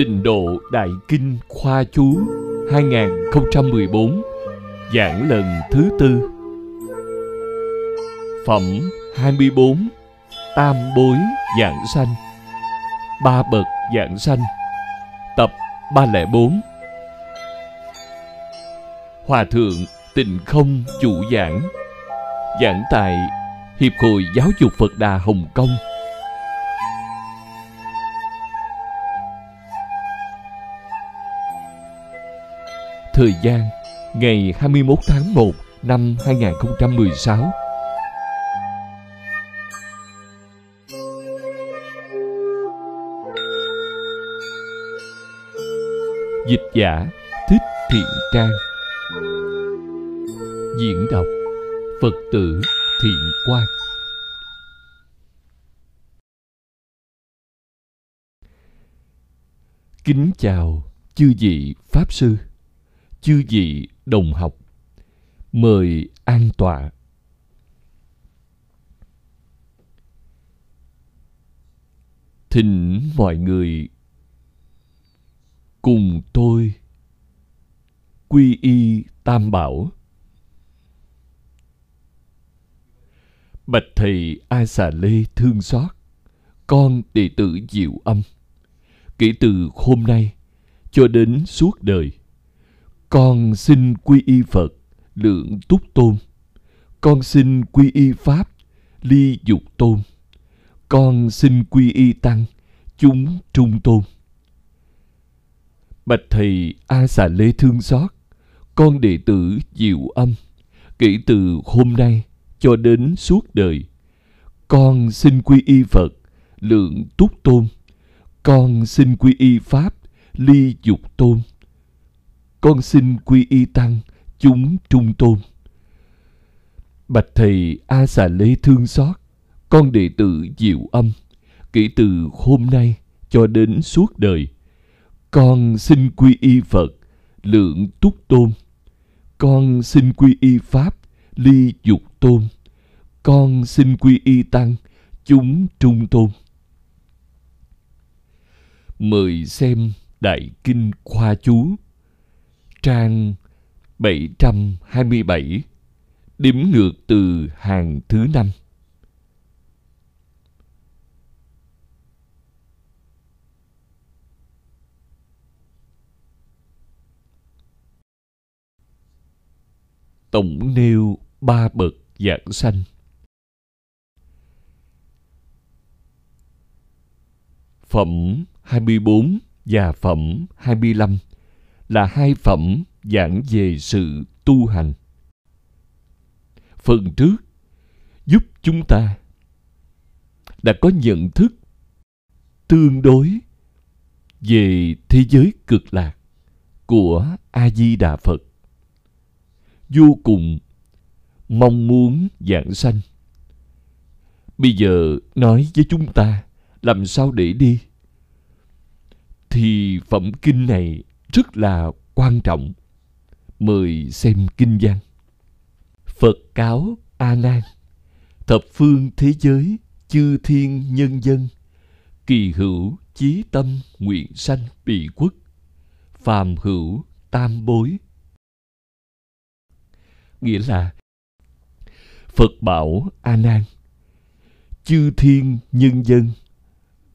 Tình độ Đại Kinh Khoa Chú 2014 Giảng lần thứ tư. Phẩm 24 Tam bối giảng sanh. Ba bậc giảng sanh. Tập 304 Hòa Thượng Tịnh Không chủ giảng. Giảng tại Hiệp hội Giáo dục Phật Đà Hồng Kông. Thời gian, ngày 21 tháng 1 năm 2016 Dịch giả Thích Thiện Trang. Diễn đọc Phật tử Thiện Quang. Kính chào chư vị Pháp Sư chư vị đồng học. Mời an tọa. Thỉnh mọi người cùng tôi quy y tam bảo. Bạch thầy a xà lê thương xót, con đệ tử diệu âm. Kể từ hôm nay cho đến suốt đời con xin quy y Phật, lượng túc tôn. Con xin quy y Pháp, ly dục tôn. Con xin quy y Tăng, chúng trung tôn. Bạch Thầy A Xà Lê thương xót, con đệ tử Diệu Âm, kể từ hôm nay cho đến suốt đời. Con xin quy y Phật, lượng túc tôn. Con xin quy y Pháp, ly dục tôn con xin quy y tăng, chúng trung tôn. Bạch thầy a xà lê thương xót, con đệ tử diệu âm, kể từ hôm nay cho đến suốt đời. Con xin quy y phật, lượng túc tôn. Con xin quy y pháp, ly dục tôn. Con xin quy y tăng, chúng trung tôn. Mời xem đại kinh khoa chú trang 727, điểm ngược từ hàng thứ năm. Tổng nêu ba bậc giảng sanh. Phẩm 24 và phẩm 25 là hai phẩm giảng về sự tu hành. Phần trước, giúp chúng ta đã có nhận thức tương đối về thế giới cực lạc của A Di Đà Phật. Vô cùng mong muốn giảng sanh. Bây giờ nói với chúng ta làm sao để đi. Thì phẩm kinh này rất là quan trọng. Mời xem kinh văn. Phật cáo A Nan, thập phương thế giới, chư thiên nhân dân, kỳ hữu chí tâm nguyện sanh bị quốc, phàm hữu tam bối. Nghĩa là Phật bảo A Nan, chư thiên nhân dân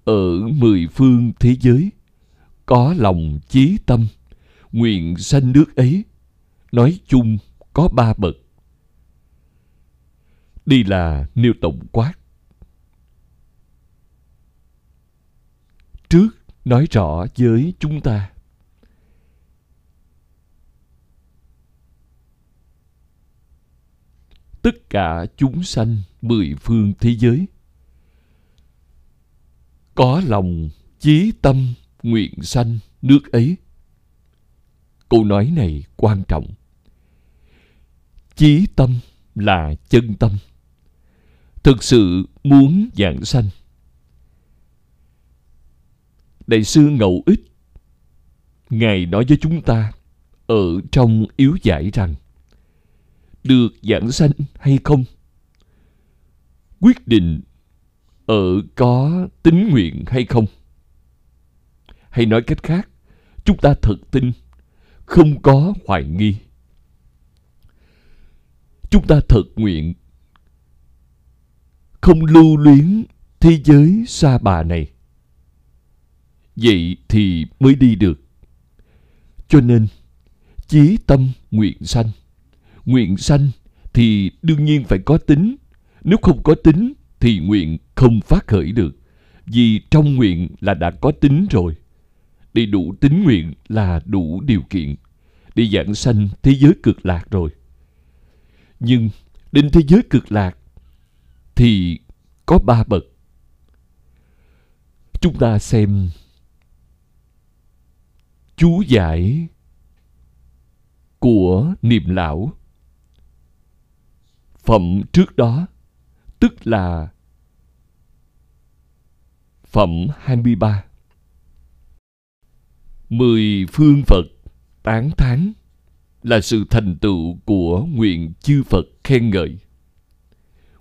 ở mười phương thế giới có lòng chí tâm, nguyện sanh nước ấy, nói chung có ba bậc. Đi là nêu tổng quát. Trước nói rõ với chúng ta, tất cả chúng sanh mười phương thế giới có lòng chí tâm nguyện sanh nước ấy. Câu nói này quan trọng. Chí tâm là chân tâm. Thực sự muốn dạng sanh. Đại sư ngẫu ích, ngài nói với chúng ta ở trong yếu giải rằng, được giảng sanh hay không? Quyết định ở có tính nguyện hay không? Hay nói cách khác, chúng ta thật tin, không có hoài nghi. Chúng ta thật nguyện không lưu luyến thế giới xa bà này. Vậy thì mới đi được. Cho nên, chí tâm nguyện sanh. Nguyện sanh thì đương nhiên phải có tính. Nếu không có tính thì nguyện không phát khởi được. Vì trong nguyện là đã có tính rồi đi đủ tín nguyện là đủ điều kiện. Đi giảng sanh thế giới cực lạc rồi. Nhưng đến thế giới cực lạc thì có ba bậc. Chúng ta xem chú giải của niệm lão. Phẩm trước đó, tức là phẩm 23 Mười phương Phật tán thán là sự thành tựu của nguyện chư Phật khen ngợi.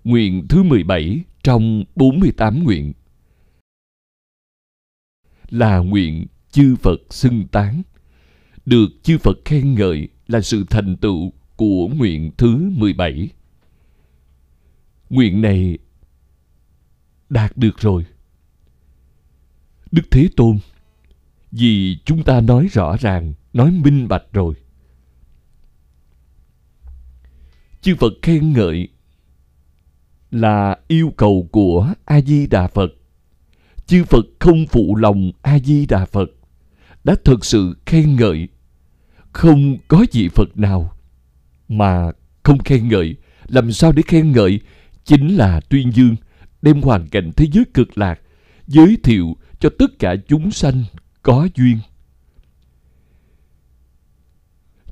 Nguyện thứ 17 trong 48 nguyện là nguyện chư Phật xưng tán. Được chư Phật khen ngợi là sự thành tựu của nguyện thứ 17. Nguyện này đạt được rồi. Đức Thế Tôn vì chúng ta nói rõ ràng, nói minh bạch rồi. Chư Phật khen ngợi là yêu cầu của A Di Đà Phật. Chư Phật không phụ lòng A Di Đà Phật đã thực sự khen ngợi. Không có vị Phật nào mà không khen ngợi. Làm sao để khen ngợi? Chính là tuyên dương, đem hoàn cảnh thế giới cực lạc, giới thiệu cho tất cả chúng sanh có duyên.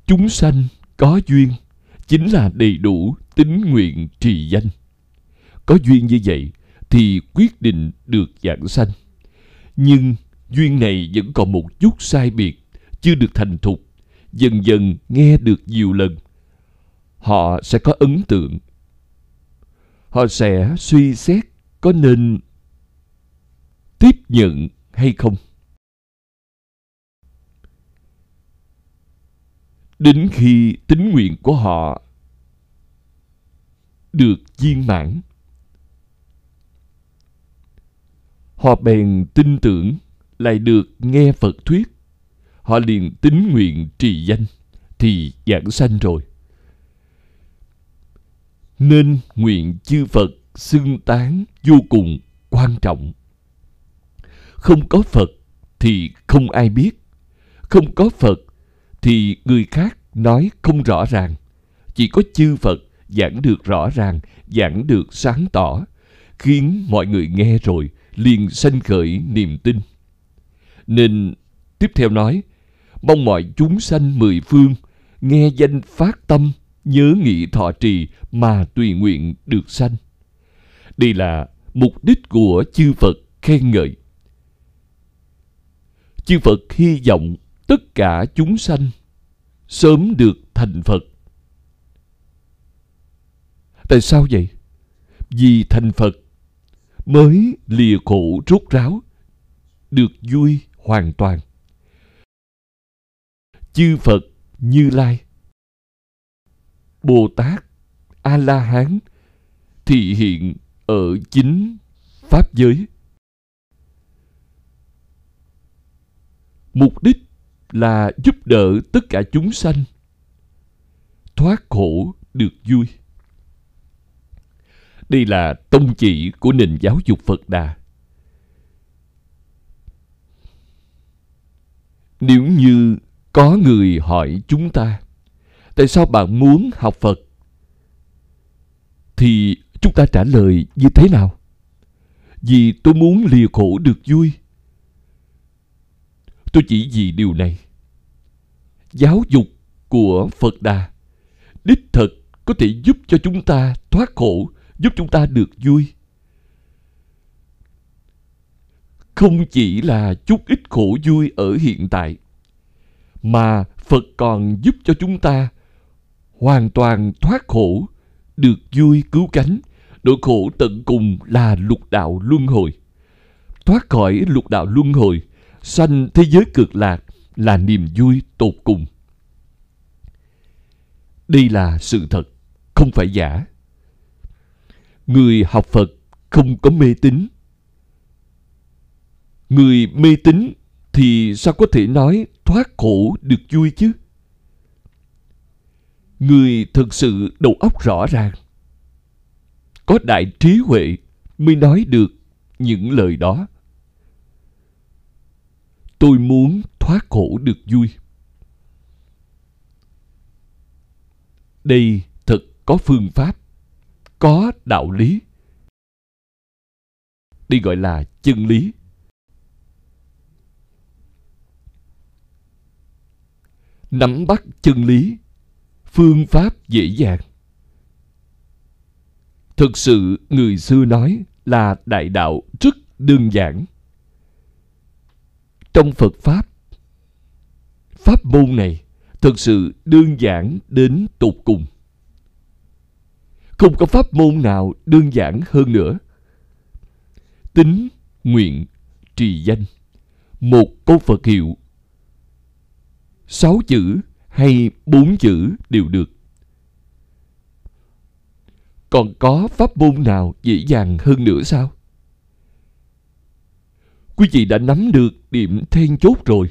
Chúng sanh có duyên chính là đầy đủ tính nguyện trì danh. Có duyên như vậy thì quyết định được giảng sanh. Nhưng duyên này vẫn còn một chút sai biệt, chưa được thành thục. Dần dần nghe được nhiều lần, họ sẽ có ấn tượng. Họ sẽ suy xét có nên tiếp nhận hay không. Đến khi tính nguyện của họ được viên mãn, họ bèn tin tưởng lại được nghe Phật thuyết. Họ liền tính nguyện trì danh thì giảng sanh rồi. Nên nguyện chư Phật xưng tán vô cùng quan trọng. Không có Phật thì không ai biết. Không có Phật thì người khác nói không rõ ràng. Chỉ có chư Phật giảng được rõ ràng, giảng được sáng tỏ, khiến mọi người nghe rồi liền sanh khởi niềm tin. Nên tiếp theo nói, mong mọi chúng sanh mười phương nghe danh phát tâm, nhớ nghị thọ trì mà tùy nguyện được sanh. Đây là mục đích của chư Phật khen ngợi. Chư Phật hy vọng tất cả chúng sanh sớm được thành Phật. Tại sao vậy? Vì thành Phật mới lìa khổ rốt ráo, được vui hoàn toàn. Chư Phật Như Lai Bồ Tát A-la-hán thị hiện ở chính Pháp giới. Mục đích là giúp đỡ tất cả chúng sanh thoát khổ được vui. Đây là tông chỉ của nền giáo dục Phật Đà. Nếu như có người hỏi chúng ta, tại sao bạn muốn học Phật thì chúng ta trả lời như thế nào? Vì tôi muốn lìa khổ được vui. Tôi chỉ vì điều này. Giáo dục của Phật Đà đích thực có thể giúp cho chúng ta thoát khổ, giúp chúng ta được vui. Không chỉ là chút ít khổ vui ở hiện tại, mà Phật còn giúp cho chúng ta hoàn toàn thoát khổ, được vui cứu cánh. Nỗi khổ tận cùng là lục đạo luân hồi. Thoát khỏi lục đạo luân hồi sanh thế giới cực lạc là niềm vui tột cùng. Đây là sự thật, không phải giả. Người học Phật không có mê tín. Người mê tín thì sao có thể nói thoát khổ được vui chứ? Người thực sự đầu óc rõ ràng, có đại trí huệ mới nói được những lời đó. Tôi muốn thoát khổ được vui. Đây thật có phương pháp, có đạo lý. Đây gọi là chân lý. Nắm bắt chân lý, phương pháp dễ dàng. Thực sự người xưa nói là đại đạo rất đơn giản. Trong Phật Pháp, pháp môn này thực sự đơn giản đến tột cùng. Không có pháp môn nào đơn giản hơn nữa. Tính, nguyện, trì danh. Một câu Phật hiệu. Sáu chữ hay bốn chữ đều được. Còn có pháp môn nào dễ dàng hơn nữa sao? Quý vị đã nắm được điểm then chốt rồi.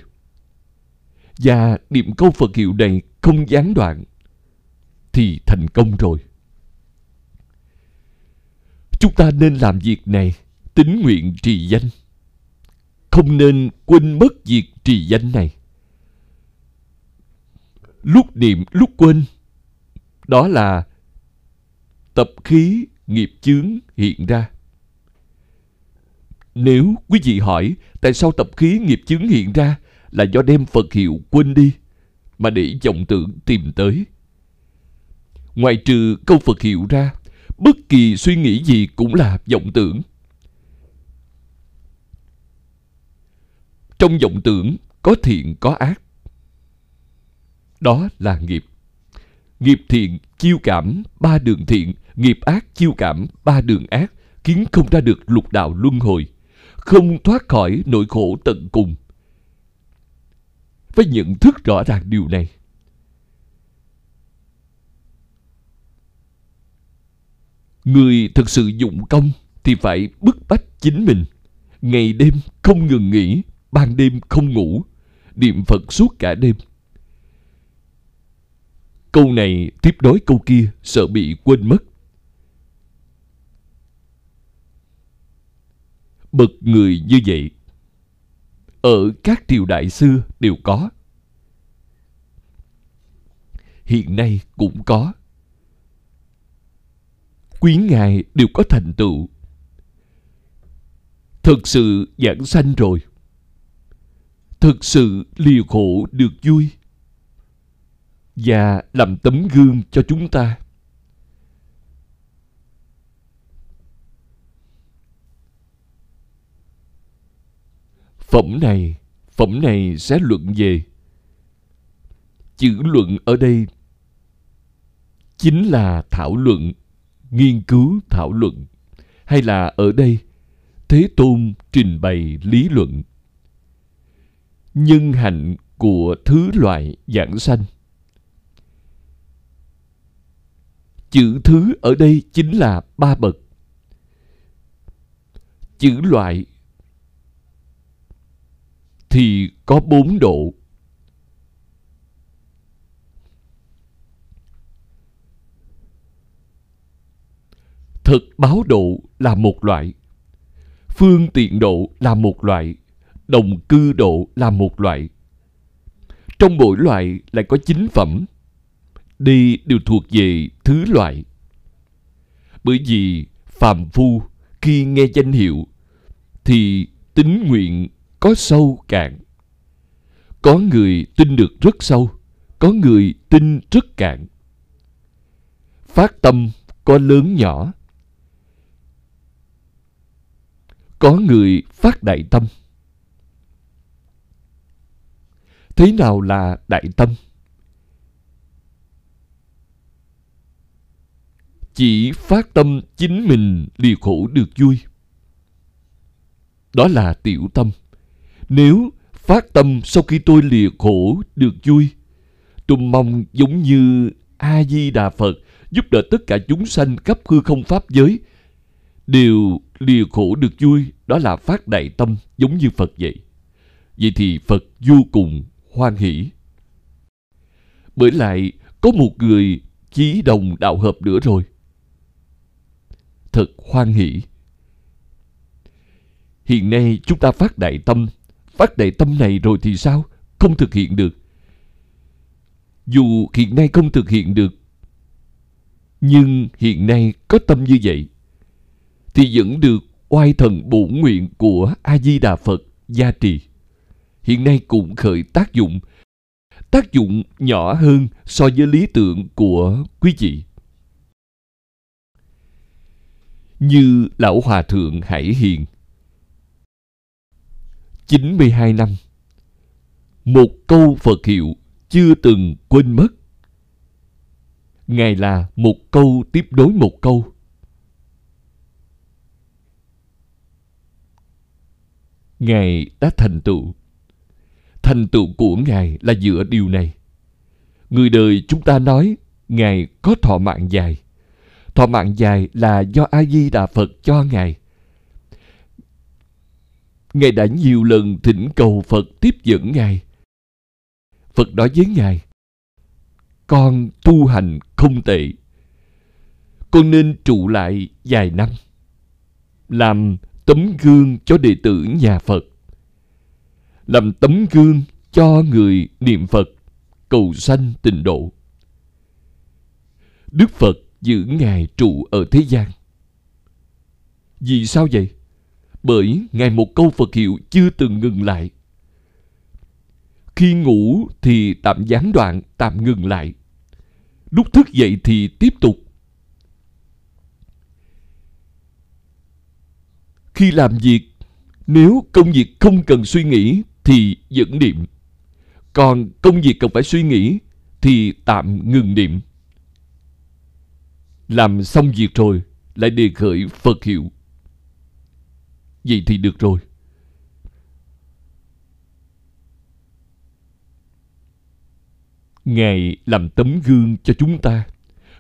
Và điểm câu Phật hiệu này không gián đoạn, thì thành công rồi. Chúng ta nên làm việc này tính nguyện trì danh. Không nên quên mất việc trì danh này. Lúc niệm, lúc quên. Đó là tập khí nghiệp chướng hiện ra. Nếu quý vị hỏi tại sao tập khí nghiệp chướng hiện ra là do đem Phật hiệu quên đi mà để vọng tưởng tìm tới. Ngoài trừ câu Phật hiệu ra, bất kỳ suy nghĩ gì cũng là vọng tưởng. Trong vọng tưởng có thiện có ác. Đó là nghiệp. Nghiệp thiện chiêu cảm ba đường thiện, nghiệp ác chiêu cảm ba đường ác, khiến không ra được lục đạo luân hồi, không thoát khỏi nỗi khổ tận cùng. Phải nhận thức rõ ràng điều này. Người thực sự dụng công thì phải bức bách chính mình. Ngày đêm không ngừng nghỉ, ban đêm không ngủ, niệm Phật suốt cả đêm. Câu này tiếp đối câu kia sợ bị quên mất. Bậc người như vậy ở các triều đại xưa đều có. Hiện nay cũng có. Quý ngài đều có thành tựu. Thực sự giảng sanh rồi. Thực sự liều khổ được vui. Và làm tấm gương cho chúng ta. Phẩm này, phẩm này sẽ luận về. Chữ luận ở đây chính là thảo luận, nghiên cứu thảo luận. Hay là ở đây, Thế Tôn trình bày lý luận. Nhân hạnh của thứ loại giảng sanh. Chữ thứ ở đây chính là ba bậc. Chữ loại thì có bốn độ. Thực báo độ là một loại, phương tiện độ là một loại, đồng cư độ là một loại. Trong mỗi loại lại có chính phẩm. Đây đều thuộc về thứ loại. Bởi vì phàm phu khi nghe danh hiệu thì tính nguyện có sâu cạn. Có người tin được rất sâu, có người tin rất cạn. Phát tâm có lớn nhỏ. Có người phát đại tâm. Thế nào là đại tâm? Chỉ phát tâm chính mình lìa khổ được vui. Đó là tiểu tâm. Nếu phát tâm sau khi tôi lìa khổ được vui. Tôi mong giống như A-di-đà Phật giúp đỡ tất cả chúng sanh khắp hư không pháp giới đều lìa khổ được vui đó là phát đại tâm giống như Phật vậy. Vậy thì Phật vô cùng hoan hỷ. Bởi lại có một người chí đồng đạo hợp nữa rồi. Thật hoan hỷ. Hiện nay chúng ta phát đại tâm. Phát đại tâm này rồi thì sao? Không thực hiện được. Dù hiện nay không thực hiện được, nhưng hiện nay có tâm như vậy, thì vẫn được oai thần bổ nguyện của A-di-đà Phật gia trì. Hiện nay cũng khởi tác dụng, tác dụng nhỏ hơn so với lý tưởng của quý vị. Như Lão Hòa Thượng Hải Hiền 92 năm, Một câu Phật hiệu chưa từng quên mất. Ngài là một câu tiếp đối một câu. Ngài đã thành tựu. Thành tựu của Ngài là dựa điều này. Người đời chúng ta nói Ngài có thọ mạng dài. Thọ mạng dài là do A-di-đà Phật cho Ngài. Ngài đã nhiều lần thỉnh cầu Phật tiếp dẫn Ngài. Phật nói với Ngài, con tu hành không tệ. Con nên trụ lại vài năm. Làm tấm gương cho đệ tử nhà Phật. Làm tấm gương cho người niệm Phật, cầu sanh tịnh độ. Đức Phật giữ Ngài trụ ở thế gian. Vì sao vậy? Bởi Ngài một câu Phật hiệu chưa từng ngừng lại. Khi ngủ thì tạm gián đoạn, tạm ngừng lại. Lúc thức dậy thì tiếp tục. Khi làm việc, nếu công việc không cần suy nghĩ thì dẫn niệm. Còn công việc cần phải suy nghĩ thì tạm ngừng niệm. Làm xong việc rồi lại đề khởi Phật hiệu. Vậy thì được rồi. Ngài làm tấm gương cho chúng ta.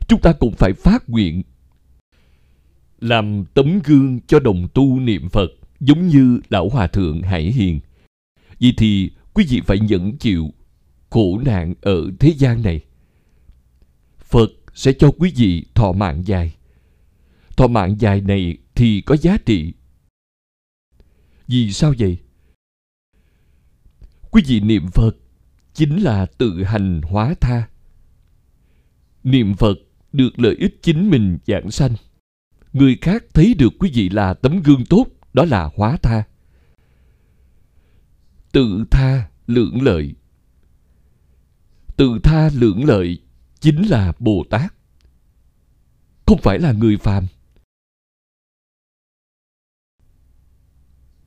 Chúng ta cũng phải phát nguyện. Làm tấm gương cho đồng tu niệm Phật, giống như Lão Hòa Thượng Hải Hiền. Vậy thì quý vị phải nhẫn chịu khổ nạn ở thế gian này. Phật sẽ cho quý vị thọ mạng dài. Thọ mạng dài này thì có giá trị. Vì sao vậy? Quý vị niệm Phật chính là tự hành hóa tha. Niệm Phật được lợi ích chính mình giảng sanh. Người khác thấy được quý vị là tấm gương tốt, đó là hóa tha. Tự tha lưỡng lợi. Tự tha lưỡng lợi chính là Bồ Tát. Không phải là người phàm.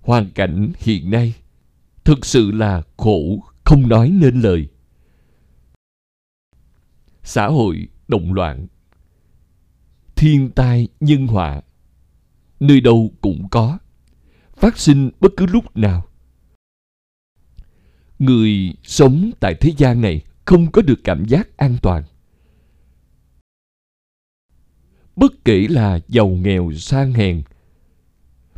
Hoàn cảnh hiện nay thực sự là khổ không nói nên lời. Xã hội động loạn, thiên tai nhân họa, nơi đâu cũng có, phát sinh bất cứ lúc nào. Người sống tại thế gian này không có được cảm giác an toàn. Bất kể là giàu nghèo sang hèn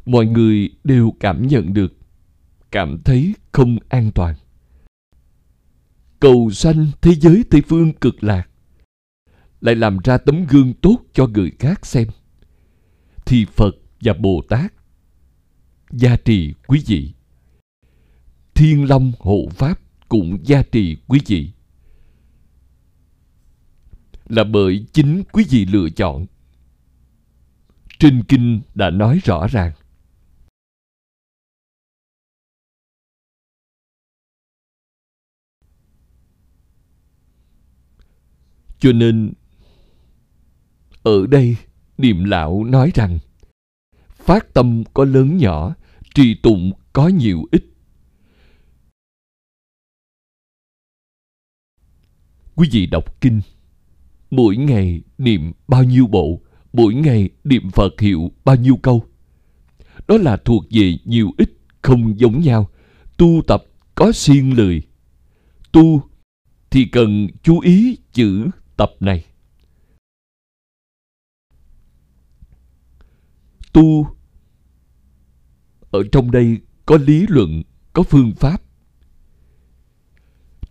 mọi người đều cảm nhận được cảm thấy không an toàn. Cầu sanh thế giới Tây Phương cực lạc lại làm ra tấm gương tốt cho người khác xem. Thì Phật và Bồ Tát gia trì quý vị. Thiên Long hộ Pháp cũng gia trì quý vị. Là bởi chính quý vị lựa chọn. Trên kinh đã nói rõ ràng. Cho nên, ở đây, Niệm Lão nói rằng, phát tâm có lớn nhỏ, trì tụng có nhiều ít. Quý vị đọc kinh, mỗi ngày niệm bao nhiêu bộ, mỗi ngày niệm Phật hiệu bao nhiêu câu. Đó là thuộc về nhiều ít không giống nhau, tu tập có siêng lười. Tu thì cần chú ý chữ tập này. Tu ở trong đây có lý luận, có phương pháp.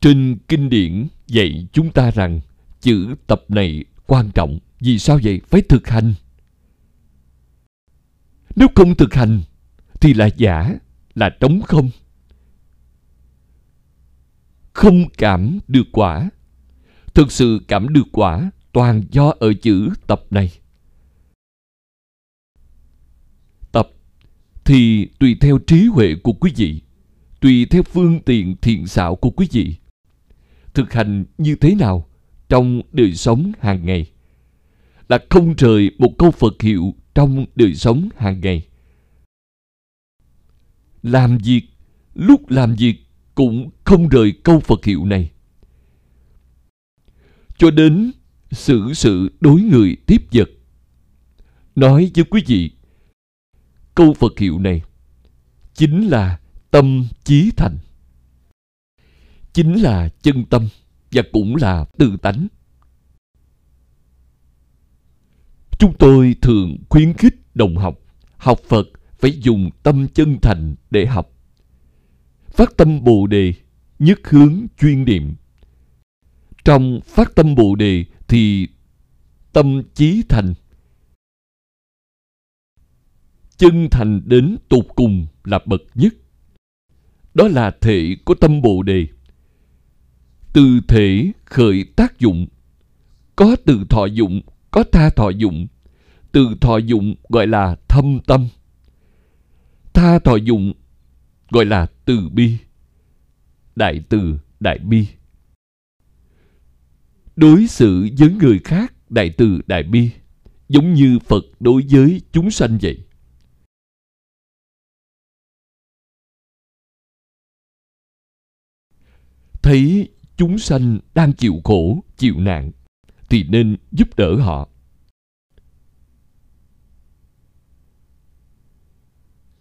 Trên kinh điển dạy chúng ta rằng chữ tập này quan trọng. Vì sao vậy? Phải thực hành. Nếu không thực hành thì là giả, là trống không. Không cảm được quả. Thực sự cảm được quả toàn do ở chữ tập này. Tập thì tùy theo trí huệ của quý vị, tùy theo phương tiện thiện xảo của quý vị. Thực hành như thế nào trong đời sống hàng ngày là không rời một câu Phật hiệu trong đời sống hàng ngày. Làm việc, lúc làm việc cũng không rời câu Phật hiệu này. Cho đến xử sự đối người tiếp vật. Nói với quý vị, câu Phật hiệu này chính là tâm chí thành. Chính là chân tâm và cũng là tự tánh. Chúng tôi thường khuyến khích đồng học học Phật phải dùng tâm chân thành để học. Phát tâm Bồ Đề, nhất hướng chuyên niệm. Trong phát tâm Bồ Đề thì tâm chí thành. Chân thành đến tột cùng là bậc nhất. Đó là thể của tâm Bồ Đề. Từ thể khởi tác dụng. Có từ thọ dụng, có tha thọ dụng. Từ thọ dụng gọi là thâm tâm. Tha thọ dụng gọi là từ bi. Đại từ, đại bi. Đối xử với người khác đại từ đại bi, giống như Phật đối với chúng sanh vậy. Thấy chúng sanh đang chịu khổ, chịu nạn, thì nên giúp đỡ họ.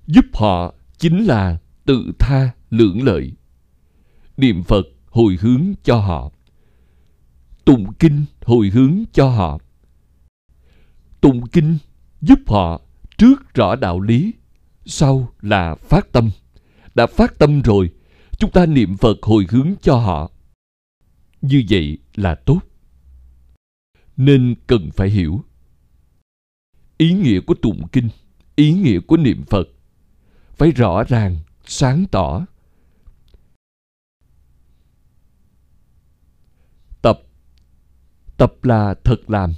Giúp họ chính là tự tha lưỡng lợi. Niệm Phật hồi hướng cho họ. Tụng kinh hồi hướng cho họ. Tụng kinh giúp họ trước rõ đạo lý, sau là phát tâm. Đã phát tâm rồi, chúng ta niệm Phật hồi hướng cho họ. Như vậy là tốt. Nên cần phải hiểu ý nghĩa của tụng kinh, ý nghĩa của niệm Phật phải rõ ràng, sáng tỏ. Tập Tập là thật làm.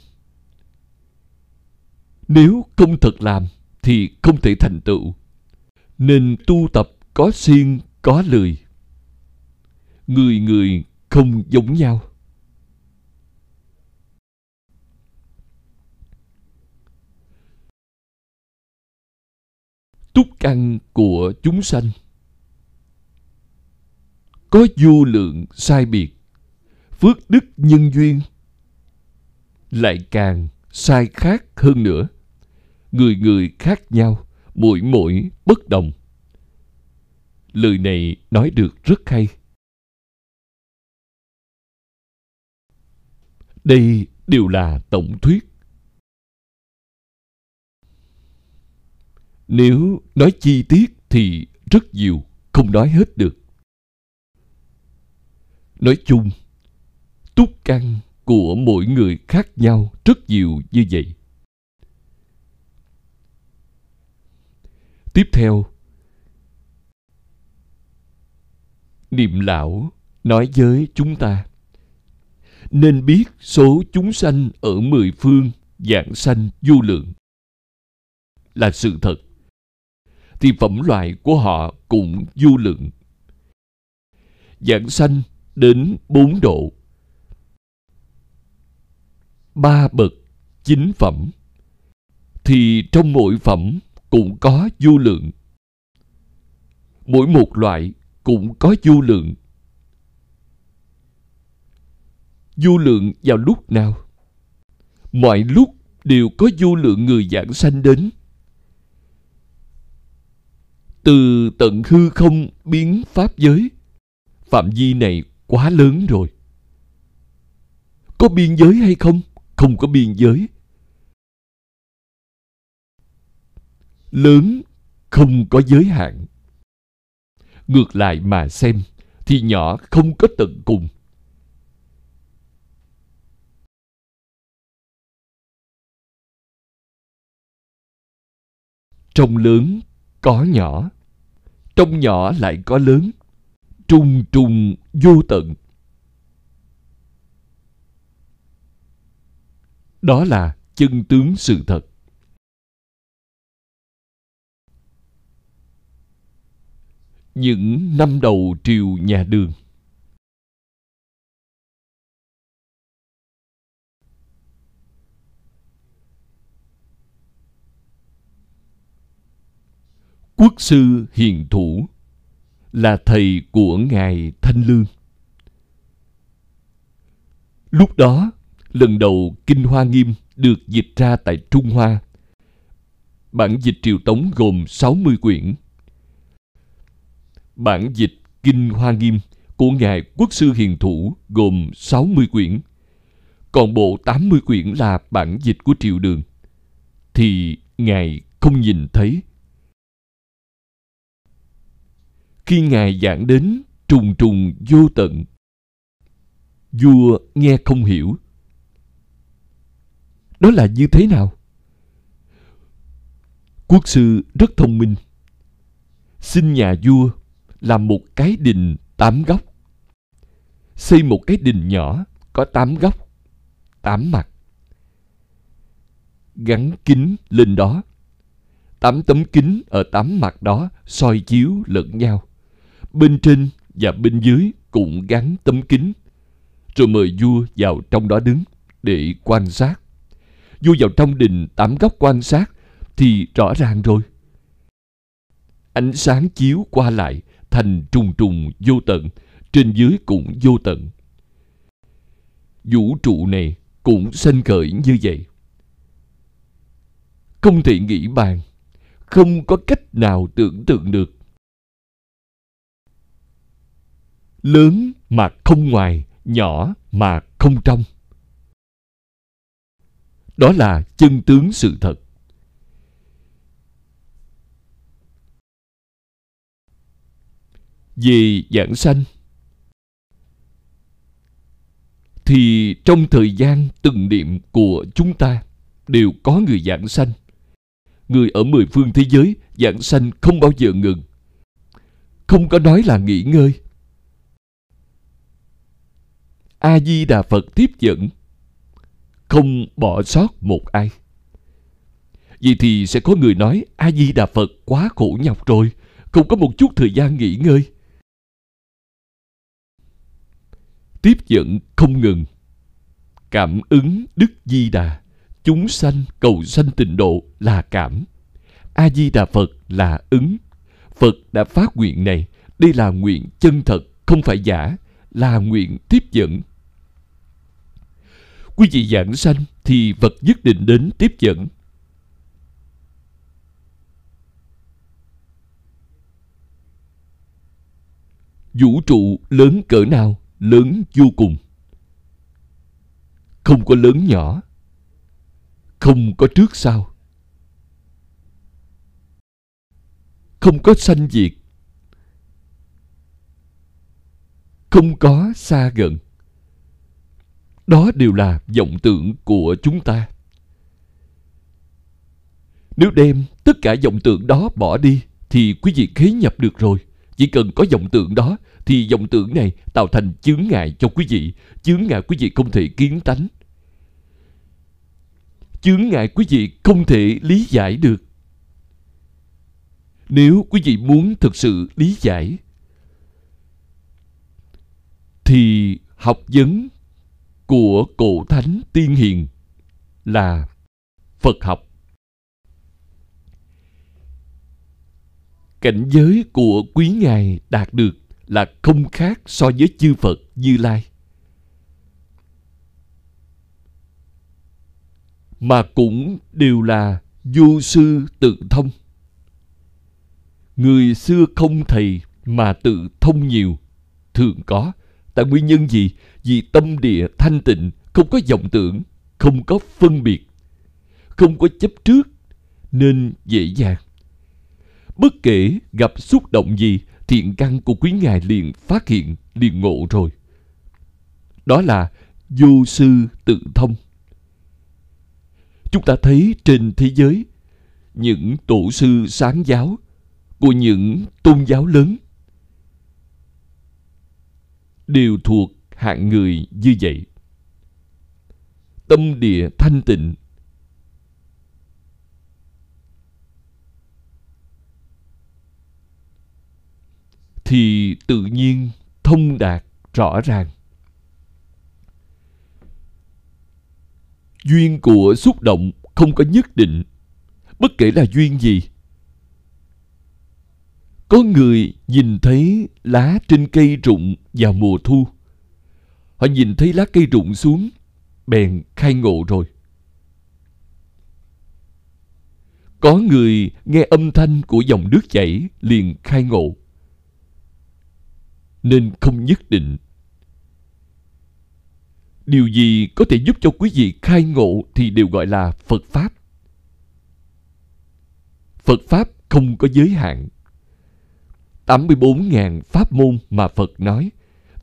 Nếu không thật làm thì không thể thành tựu. Nên tu tập có siêng, có lười. Người người không giống nhau. túc căn của chúng sanh có vô lượng sai biệt phước đức nhân duyên lại càng sai khác hơn nữa. Người người khác nhau mỗi mỗi bất đồng. Lời này nói được rất hay. Đây đều là tổng thuyết. Nếu nói chi tiết thì rất nhiều, không nói hết được. Nói chung, túc căn của mỗi người khác nhau rất nhiều như vậy. Tiếp theo, Niệm lão nói với chúng ta nên biết số chúng sanh ở mười phương dạng sanh vô lượng là sự thật thì phẩm loại của họ cũng du lượng. dạng sanh đến bốn độ. Ba bậc chính phẩm, thì trong mỗi phẩm cũng có du lượng. Mỗi một loại cũng có du lượng. Du lượng vào lúc nào? Mọi lúc đều có du lượng người giảng sanh đến từ tận hư không biến pháp giới, phạm vi này quá lớn rồi có biên giới hay không không có biên giới. Lớn không có giới hạn. Ngược lại mà xem thì nhỏ không có tận cùng. Trong lớn có nhỏ, trong nhỏ lại có lớn. Trùng trùng vô tận. Đó là chân tướng sự thật. Những năm đầu triều nhà đường. Quốc sư hiền thủ là thầy của ngài thanh lương. Lúc đó lần đầu kinh hoa nghiêm được dịch ra tại trung hoa. Bản dịch triều tống gồm 60 quyển. Bản dịch kinh hoa nghiêm của ngài quốc sư hiền thủ gồm 60 quyển, còn bộ 80 quyển là bản dịch của triều đường. Thì ngài không nhìn thấy. Khi ngài giảng đến trùng trùng vô tận, vua nghe không hiểu đó là như thế nào? Quốc sư rất thông minh. Xin nhà vua làm một cái đình tám góc. Xây một cái đình nhỏ có tám góc, tám mặt. Gắn kính lên đó. Tám tấm kính ở tám mặt đó soi chiếu lẫn nhau. Bên trên và bên dưới cũng gắn tấm kính. Rồi mời vua vào trong đó đứng để quan sát vô vào trong đình tám góc quan sát thì rõ ràng rồi. Ánh sáng chiếu qua lại thành trùng trùng vô tận, trên dưới cũng vô tận. Vũ trụ này cũng sanh khởi như vậy. Không thể nghĩ bàn, không có cách nào tưởng tượng được. Lớn mà không ngoài, nhỏ mà không trong đó là chân tướng sự thật. Về giảng sanh, thì trong thời gian từng niệm của chúng ta đều có người giảng sanh. Người ở mười phương thế giới giảng sanh không bao giờ ngừng. Không có nói là nghỉ ngơi. A di đà phật tiếp dẫn không bỏ sót một ai. Vậy thì sẽ có người nói, a di đà phật quá khổ nhọc rồi, không có một chút thời gian nghỉ ngơi. Tiếp dẫn không ngừng. Cảm ứng đức di đà, chúng sanh cầu sanh tịnh độ là cảm. A di đà phật là ứng. Phật đã phát nguyện này, đây là nguyện chân thật, không phải giả, là nguyện tiếp dẫn quý vị giảng sanh thì Phật nhất định đến tiếp dẫn. Vũ trụ lớn cỡ nào? Lớn vô cùng. Không có lớn nhỏ. Không có trước sau. Không có sanh diệt. Không có xa gần đó đều là vọng tưởng của chúng ta. Nếu đem tất cả vọng tưởng đó bỏ đi, thì quý vị khế nhập được rồi. Chỉ cần có vọng tưởng đó, thì vọng tưởng này tạo thành chướng ngại cho quý vị. Chướng ngại quý vị không thể kiến tánh. Chướng ngại quý vị không thể lý giải được. Nếu quý vị muốn thực sự lý giải, thì học vấn của cổ thánh tiên hiền là Phật học. Cảnh giới của quý ngài đạt được là không khác so với chư Phật Như Lai. Mà cũng đều là du sư tự thông. Người xưa không thầy mà tự thông nhiều thường có. Tại nguyên nhân gì? Vì tâm địa thanh tịnh, không có vọng tưởng, không có phân biệt, không có chấp trước, nên dễ dàng. Bất kể gặp xúc động gì, thiện căn của quý ngài liền phát hiện, liền ngộ rồi. Đó là vô sư tự thông. Chúng ta thấy trên thế giới, những tổ sư sáng giáo của những tôn giáo lớn đều thuộc hạng người như vậy. Tâm địa thanh tịnh thì tự nhiên thông đạt rõ ràng. Duyên của xúc động không có nhất định, bất kể là duyên gì. Có người nhìn thấy lá trên cây rụng vào mùa thu. Họ nhìn thấy lá cây rụng xuống, bèn khai ngộ rồi. Có người nghe âm thanh của dòng nước chảy liền khai ngộ nên không nhất định. Điều gì có thể giúp cho quý vị khai ngộ thì đều gọi là Phật Pháp. Phật Pháp không có giới hạn. 84.000 pháp môn mà Phật nói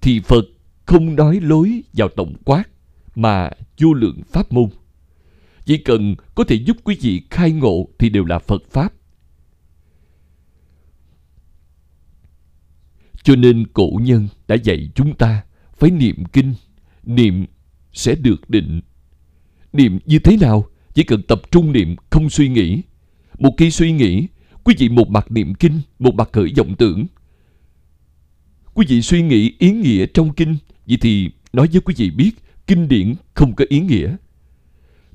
thì Phật không nói lối vào tổng quát mà vô lượng pháp môn. Chỉ cần có thể giúp quý vị khai ngộ thì đều là Phật Pháp. Cho nên cổ nhân đã dạy chúng ta phải niệm kinh, niệm sẽ được định. Niệm như thế nào? Chỉ cần tập trung niệm, không suy nghĩ. Một khi suy nghĩ, quý vị một mặt niệm kinh, một mặt khởi vọng tưởng. Quý vị suy nghĩ ý nghĩa trong kinh, vậy thì nói với quý vị biết, kinh điển không có ý nghĩa.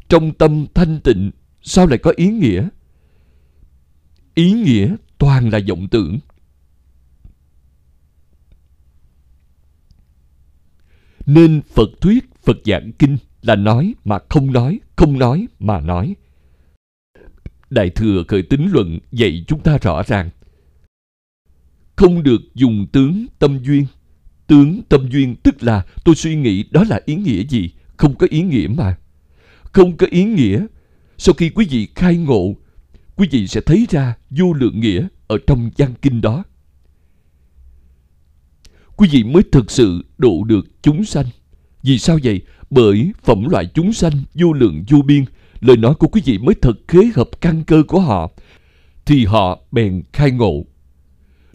Trong tâm thanh tịnh, sao lại có ý nghĩa? Ý nghĩa toàn là vọng tưởng. Nên Phật thuyết, Phật giảng kinh là nói mà không nói, không nói mà nói. Đại thừa khởi tính luận dạy chúng ta rõ ràng. Không được dùng tướng tâm duyên. Tướng tâm duyên tức là tôi suy nghĩ đó là ý nghĩa gì? Không có ý nghĩa mà. Không có ý nghĩa. Sau khi quý vị khai ngộ, quý vị sẽ thấy ra vô lượng nghĩa ở trong văn kinh đó quý vị mới thực sự độ được chúng sanh. Vì sao vậy? Bởi phẩm loại chúng sanh vô lượng vô biên, lời nói của quý vị mới thật khế hợp căn cơ của họ, thì họ bèn khai ngộ.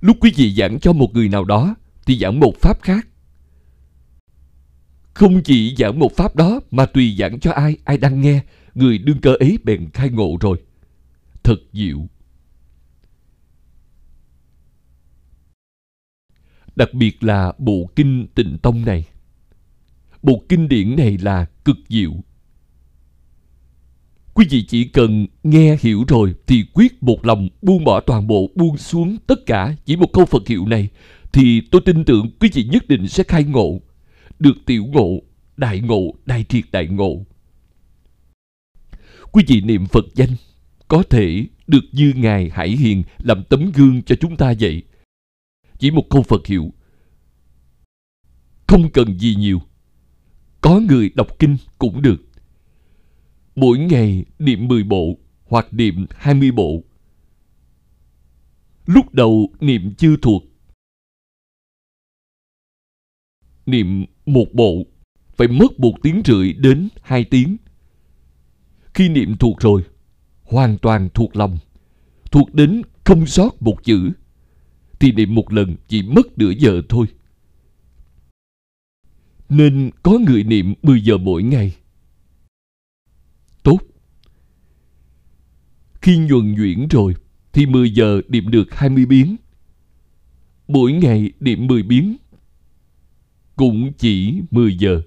Lúc quý vị giảng cho một người nào đó, thì giảng một pháp khác. Không chỉ giảng một pháp đó, mà tùy giảng cho ai, ai đang nghe, người đương cơ ấy bèn khai ngộ rồi. Thật diệu. Đặc biệt là bộ kinh tịnh tông này. Bộ kinh điển này là cực diệu. Quý vị chỉ cần nghe hiểu rồi thì quyết một lòng buông bỏ toàn bộ, buông xuống tất cả chỉ một câu Phật hiệu này thì tôi tin tưởng quý vị nhất định sẽ khai ngộ, được tiểu ngộ, đại ngộ, đại triệt đại ngộ. Quý vị niệm Phật danh có thể được như Ngài Hải Hiền làm tấm gương cho chúng ta vậy. Chỉ một câu Phật hiệu. Không cần gì nhiều. Có người đọc kinh cũng được. Mỗi ngày niệm 10 bộ hoặc niệm 20 bộ. Lúc đầu niệm chưa thuộc. Niệm một bộ phải mất một tiếng rưỡi đến hai tiếng. Khi niệm thuộc rồi, hoàn toàn thuộc lòng, thuộc đến không sót một chữ thì niệm một lần chỉ mất nửa giờ thôi. Nên có người niệm 10 giờ mỗi ngày. Tốt. Khi nhuần nhuyễn rồi thì 10 giờ niệm được 20 biến. Mỗi ngày niệm 10 biến cũng chỉ 10 giờ.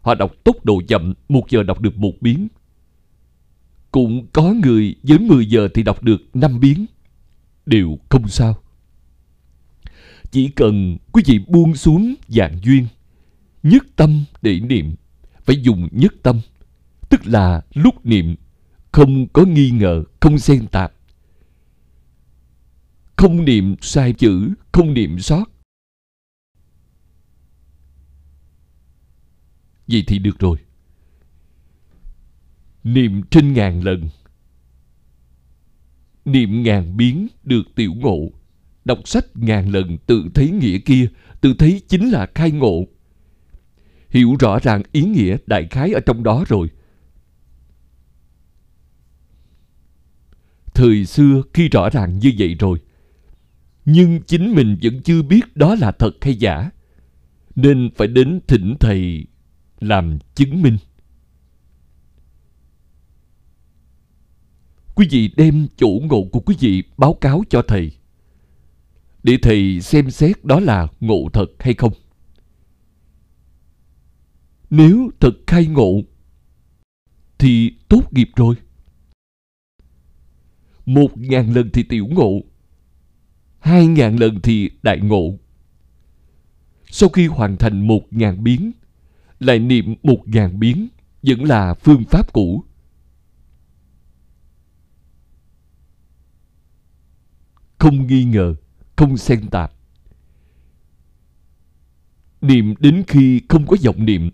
Họ đọc tốc độ chậm, một giờ đọc được một biến. Cũng có người với 10 giờ thì đọc được 5 biến. Đều không sao. Chỉ cần quý vị buông xuống dạng duyên, nhất tâm để niệm, phải dùng nhất tâm, tức là lúc niệm không có nghi ngờ, không xen tạp. Không niệm sai chữ, không niệm sót. Vậy thì được rồi. Niệm trên ngàn lần. Niệm ngàn biến được tiểu ngộ. Đọc sách ngàn lần tự thấy nghĩa kia, tự thấy chính là khai ngộ. Hiểu rõ ràng ý nghĩa đại khái ở trong đó rồi. Thời xưa khi rõ ràng như vậy rồi, nhưng chính mình vẫn chưa biết đó là thật hay giả, nên phải đến thỉnh thầy làm chứng minh. Quý vị đem chủ ngộ của quý vị báo cáo cho thầy, để thầy xem xét đó là ngộ thật hay không. Nếu thật khai ngộ, thì tốt nghiệp rồi. Một ngàn lần thì tiểu ngộ, hai ngàn lần thì đại ngộ. Sau khi hoàn thành một ngàn biến, lại niệm một ngàn biến vẫn là phương pháp cũ. Không nghi ngờ, không xen tạp. Niệm đến khi không có vọng niệm.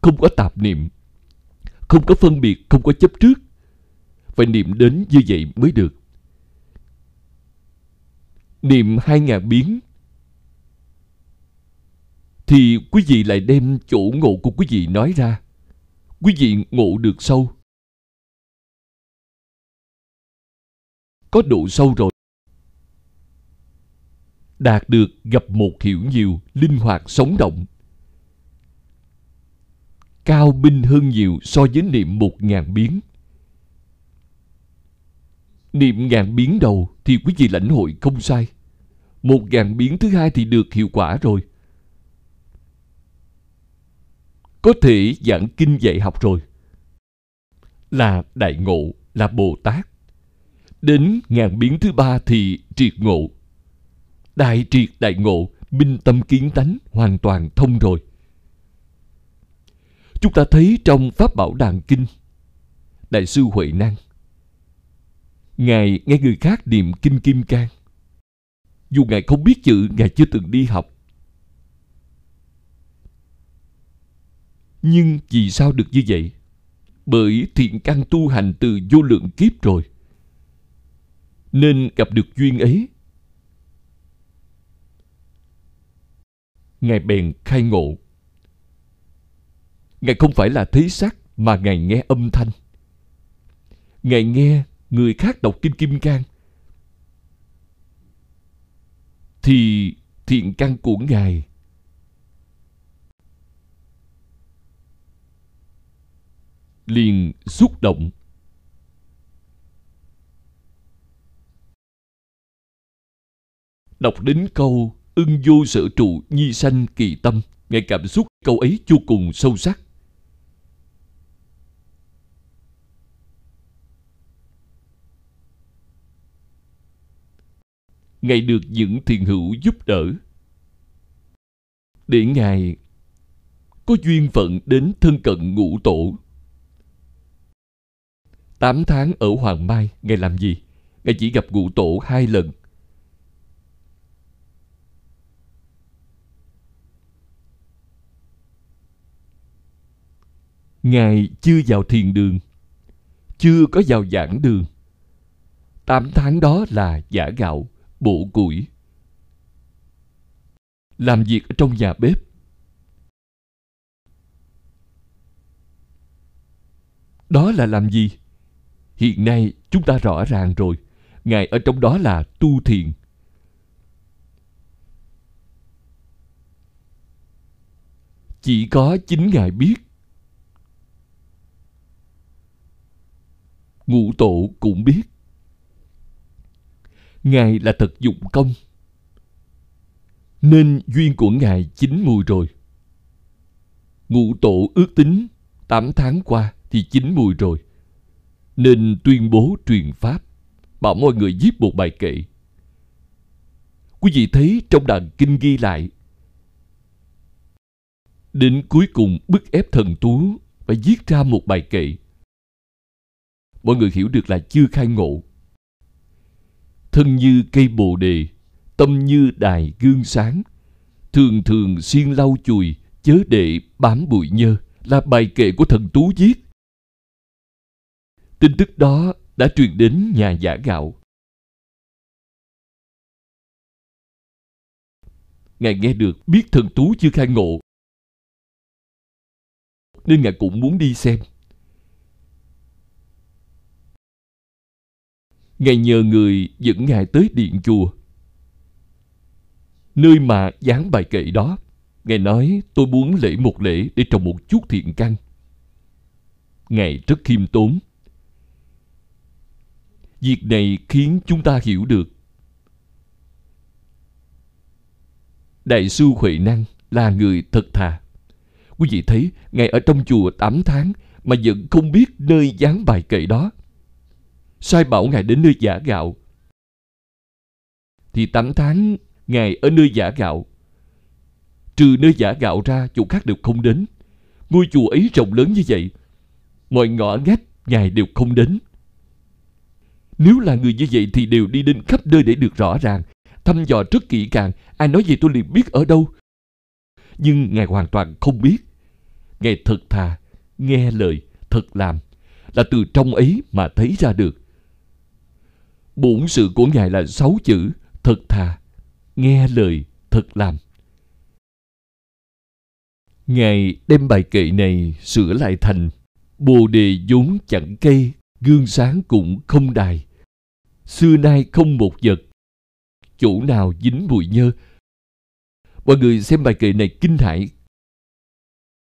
Không có tạp niệm. Không có phân biệt, không có chấp trước. Phải niệm đến như vậy mới được niệm hai ngàn biến. Thì quý vị lại đem chỗ ngộ của quý vị nói ra. Quý vị ngộ được sâu. Có độ sâu rồi. Đạt được gặp một hiểu nhiều, linh hoạt, sống động. Cao binh hơn nhiều so với niệm một ngàn biến niệm ngàn biến đầu thì quý vị lãnh hội không sai một ngàn biến thứ hai thì được hiệu quả rồi. Có thể giảng kinh dạy học rồi. Là đại ngộ, là Bồ Tát. Đến ngàn biến thứ ba thì triệt ngộ. Đại triệt đại ngộ, minh tâm kiến tánh hoàn toàn thông rồi. Chúng ta thấy trong Pháp Bảo Đàn Kinh, Đại sư Huệ Năng, Ngài nghe người khác niệm Kinh Kim Cang, dù Ngài không biết chữ, Ngài chưa từng đi học. Nhưng vì sao được như vậy? Bởi thiện căn tu hành từ vô lượng kiếp rồi. Nên gặp được duyên ấy. Ngài bèn khai ngộ. Ngài không phải là thấy sắc mà Ngài nghe âm thanh. Ngài nghe người khác đọc Kinh Kim Cang. Thì thiện căn của ngài. Liền xúc động. Đọc đến câu, ưng vô sở trụ nhi sanh kỳ tâm. Ngài cảm xúc câu ấy vô cùng sâu sắc. Ngài được những thiền hữu giúp đỡ. Để Ngài có duyên phận đến thân cận ngũ tổ. Tám tháng ở Hoàng Mai, Ngài làm gì? Ngài chỉ gặp ngũ tổ hai lần. Ngài chưa vào thiền đường, chưa có vào giảng đường. Tám tháng đó là giả gạo bộ củi. Làm việc ở trong nhà bếp. Đó là làm gì? Hiện nay chúng ta rõ ràng rồi. Ngài ở trong đó là tu thiền. Chỉ có chính ngài biết. Ngũ tổ cũng biết. Ngài là thật dụng công. Nên duyên của Ngài chín mùi rồi. Ngũ tổ ước tính 8 tháng qua thì chín mùi rồi. Nên tuyên bố truyền Pháp, bảo mọi người viết một bài kệ. Quý vị thấy trong đàn kinh ghi lại Đến cuối cùng bức ép thần tú phải viết ra một bài kệ. Mọi người hiểu được là chưa khai ngộ thân như cây bồ đề, tâm như đài gương sáng. Thường thường xuyên lau chùi, chớ để bám bụi nhơ là bài kệ của thần tú viết. Tin tức đó đã truyền đến nhà giả gạo. Ngài nghe được, biết thần tú chưa khai ngộ, nên ngài cũng muốn đi xem. Ngài nhờ người dẫn ngài tới điện chùa. Nơi mà dán bài kệ đó, ngài nói, tôi muốn lễ một lễ để trồng một chút thiện căn. Ngài rất khiêm tốn. Việc này khiến chúng ta hiểu được. Đại sư huệ năng là người thật thà. Quý vị thấy, ngài ở trong chùa 8 tháng mà vẫn không biết nơi dán bài kệ đó sai bảo ngài đến nơi giả gạo. Thì 8 tháng ngài ở nơi giả gạo. Trừ nơi giả gạo ra, chỗ khác đều không đến. Ngôi chùa ấy rộng lớn như vậy, mọi ngõ ngách ngài đều không đến. Nếu là người như vậy thì đều đi đến khắp nơi để được rõ ràng, thăm dò rất kỹ càng, ai nói gì tôi liền biết ở đâu. Nhưng ngài hoàn toàn không biết. Ngài thật thà, nghe lời, thật làm, là từ trong ấy mà thấy ra được bổn sự của ngài là sáu chữ, thật thà. Nghe lời, thật làm. Ngài đem bài kệ này sửa lại thành bồ đề vốn chẳng cây gương sáng cũng không đài. Xưa nay không một vật, chỗ nào dính bụi nhơ. Mọi người xem bài kệ này kinh hãi,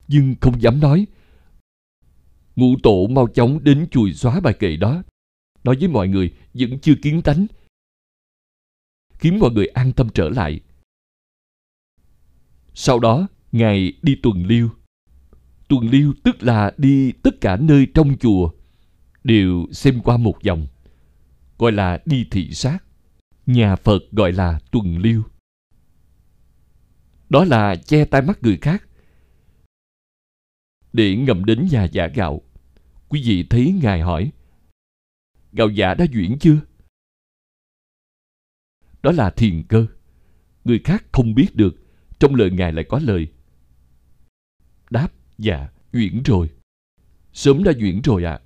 nhưng không dám nói. Ngũ tổ mau chóng đến chùi xóa bài kệ đó nói với mọi người, vẫn chưa kiến tánh. Khiến mọi người an tâm trở lại. Sau đó, ngài đi tuần liêu tuần liêu tức là đi tất cả nơi trong chùa, đều xem qua một vòng, gọi là đi thị sát. Nhà phật gọi là tuần liêu đó là che tai mắt người khác. Để ngầm đến nhà giả gạo, quý vị thấy ngài hỏi gạo giả đã duyển chưa? Đó là thiền cơ. Người khác không biết được, trong lời ngài lại có lời. Đáp dạ duyển rồi. Sớm đã duyển rồi ạ. À.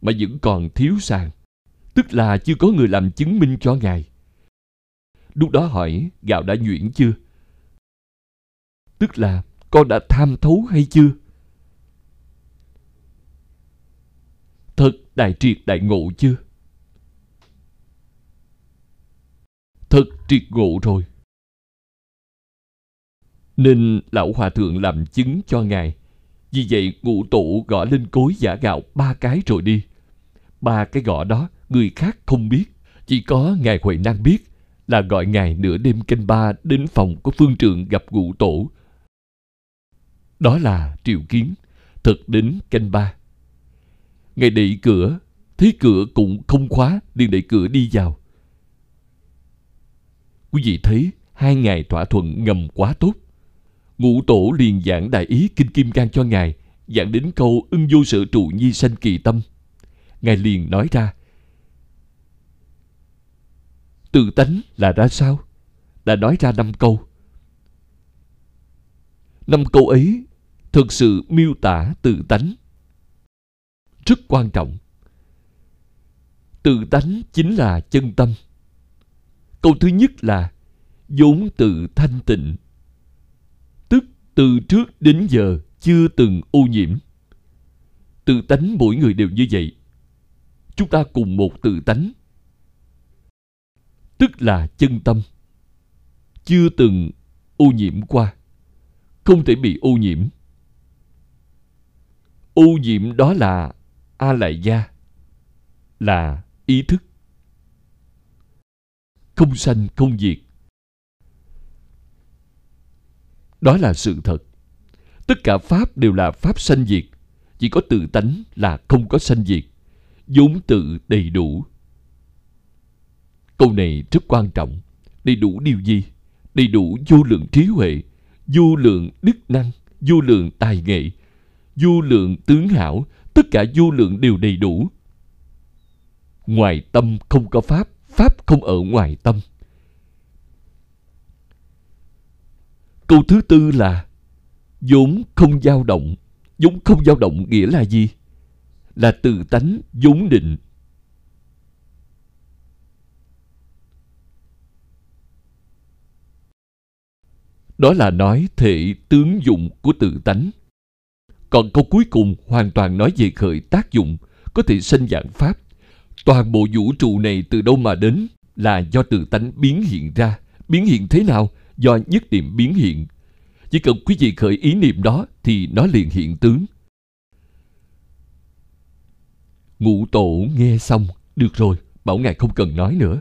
mà vẫn còn thiếu sàng. Tức là chưa có người làm chứng minh cho ngài. Lúc đó hỏi, gạo đã nhuyễn chưa? Tức là, con đã tham thấu hay chưa thật đại triệt đại ngộ chưa thật triệt ngộ rồi. Nên lão hòa thượng làm chứng cho ngài. Vì vậy ngũ tổ gõ lên cối giả gạo ba cái rồi đi. Ba cái gõ đó người khác không biết. Chỉ có ngài huệ năng biết là gọi ngài nửa đêm canh ba đến phòng của phương trượng gặp ngũ tổ. Đó là triệu kiến, thật đến canh ba ngài đẩy cửa thấy cửa cũng không khóa, liền đẩy cửa đi vào. Quý vị thấy, hai ngài thỏa thuận ngầm quá tốt. Ngũ tổ liền giảng đại ý kinh kim cang cho ngài, giảng đến câu ưng vô sự trụ nhi sanh kỳ tâm. Ngài liền nói ra, tự tánh là ra sao? Đã nói ra năm câu. Năm câu ấy thực sự miêu tả tự tánh rất quan trọng. Tự tánh chính là chân tâm. Câu thứ nhất là vốn tự thanh tịnh, tức từ trước đến giờ chưa từng ô nhiễm. Tự tánh mỗi người đều như vậy. Chúng ta cùng một tự tánh, tức là chân tâm, chưa từng ô nhiễm qua, không thể bị ô nhiễm. Ô nhiễm đó là a lại gia là ý thức. Không sanh, không diệt. Đó là sự thật. Tất cả pháp đều là pháp sanh diệt. Chỉ có tự tánh là không có sanh diệt. Vốn tự đầy đủ. Câu này rất quan trọng. Đầy đủ điều gì? Đầy đủ vô lượng trí huệ, vô lượng đức năng, vô lượng tài nghệ, vô lượng tướng hảo tất cả vô lượng đều đầy đủ ngoài tâm không có pháp pháp không ở ngoài tâm Câu thứ tư là, vốn không dao động. vốn không dao động nghĩa là gì? Là từ tánh vốn định. Đó là nói thể tướng dụng của tự tánh. Còn câu cuối cùng hoàn toàn nói về khởi tác dụng, có thể sinh dạng pháp. Toàn bộ vũ trụ này từ đâu mà đến là do tự tánh biến hiện ra. Biến hiện thế nào? Do nhất niệm biến hiện. Chỉ cần quý vị khởi ý niệm đó thì nó liền hiện tướng. Ngũ tổ nghe xong, được rồi, bảo ngài không cần nói nữa.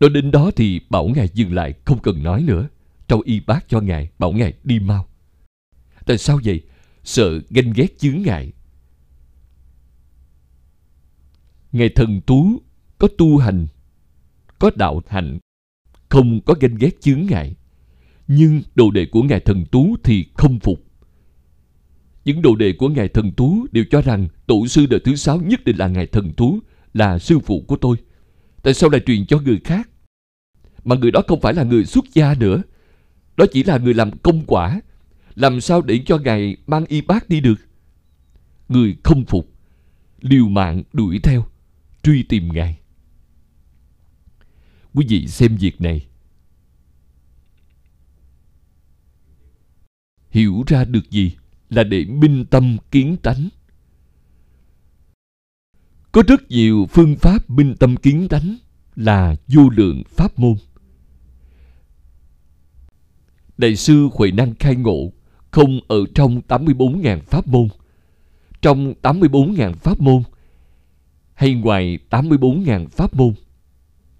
Nói đến đó thì bảo ngài dừng lại, không cần nói nữa. Trao y bác cho ngài, bảo ngài đi mau. Tại sao vậy? Sợ ganh ghét chướng ngại. Ngài thần tú có tu hành, có đạo hạnh, không có ganh ghét chướng ngại. Nhưng đồ đệ của Ngài Thần Tú thì không phục. Những đồ đệ của Ngài Thần Tú đều cho rằng tổ sư đời thứ sáu nhất định là Ngài Thần Tú, là sư phụ của tôi. Tại sao lại truyền cho người khác? Mà người đó không phải là người xuất gia nữa. Đó chỉ là người làm công quả. Làm sao để cho Ngài mang y bác đi được? Người không phục, liều mạng đuổi theo, truy tìm Ngài. Quý vị xem việc này. Hiểu ra được gì là để minh tâm kiến tánh. Có rất nhiều phương pháp minh tâm kiến tánh là vô lượng pháp môn. Đại sư Huệ Năng khai ngộ không ở trong 84.000 pháp môn. Trong 84.000 pháp môn hay ngoài 84.000 pháp môn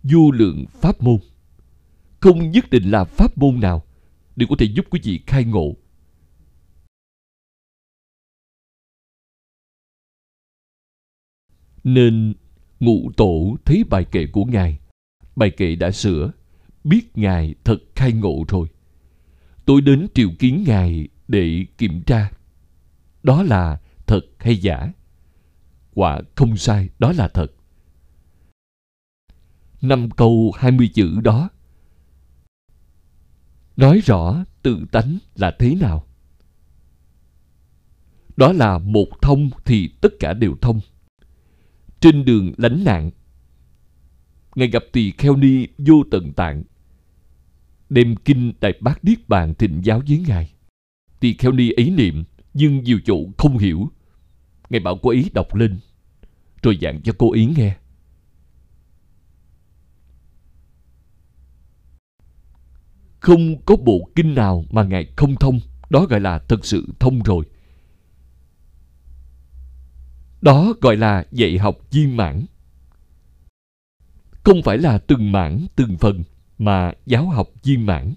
vô lượng pháp môn. Không nhất định là pháp môn nào đều có thể giúp quý vị khai ngộ. Nên ngụ tổ thấy bài kệ của Ngài. Bài kệ đã sửa, biết Ngài thật khai ngộ rồi. Tôi đến triều kiến Ngài để kiểm tra. Đó là thật hay giả? Quả không sai, đó là thật. Năm câu hai mươi chữ đó. Nói rõ tự tánh là thế nào? Đó là một thông thì tất cả đều thông. Trên đường lánh nạn ngài gặp tỳ kheo ni vô tận tạng. Đem kinh đại bát niết bàn thịnh giáo với ngài tỳ kheo ni ấy niệm nhưng nhiều chỗ không hiểu ngài bảo cô ấy đọc lên rồi dặn cho cô ấy nghe Không có bộ kinh nào mà Ngài không thông. Đó gọi là thật sự thông rồi. Đó gọi là dạy học viên mãn. Không phải là từng mảng, từng phần, mà giáo học viên mãn.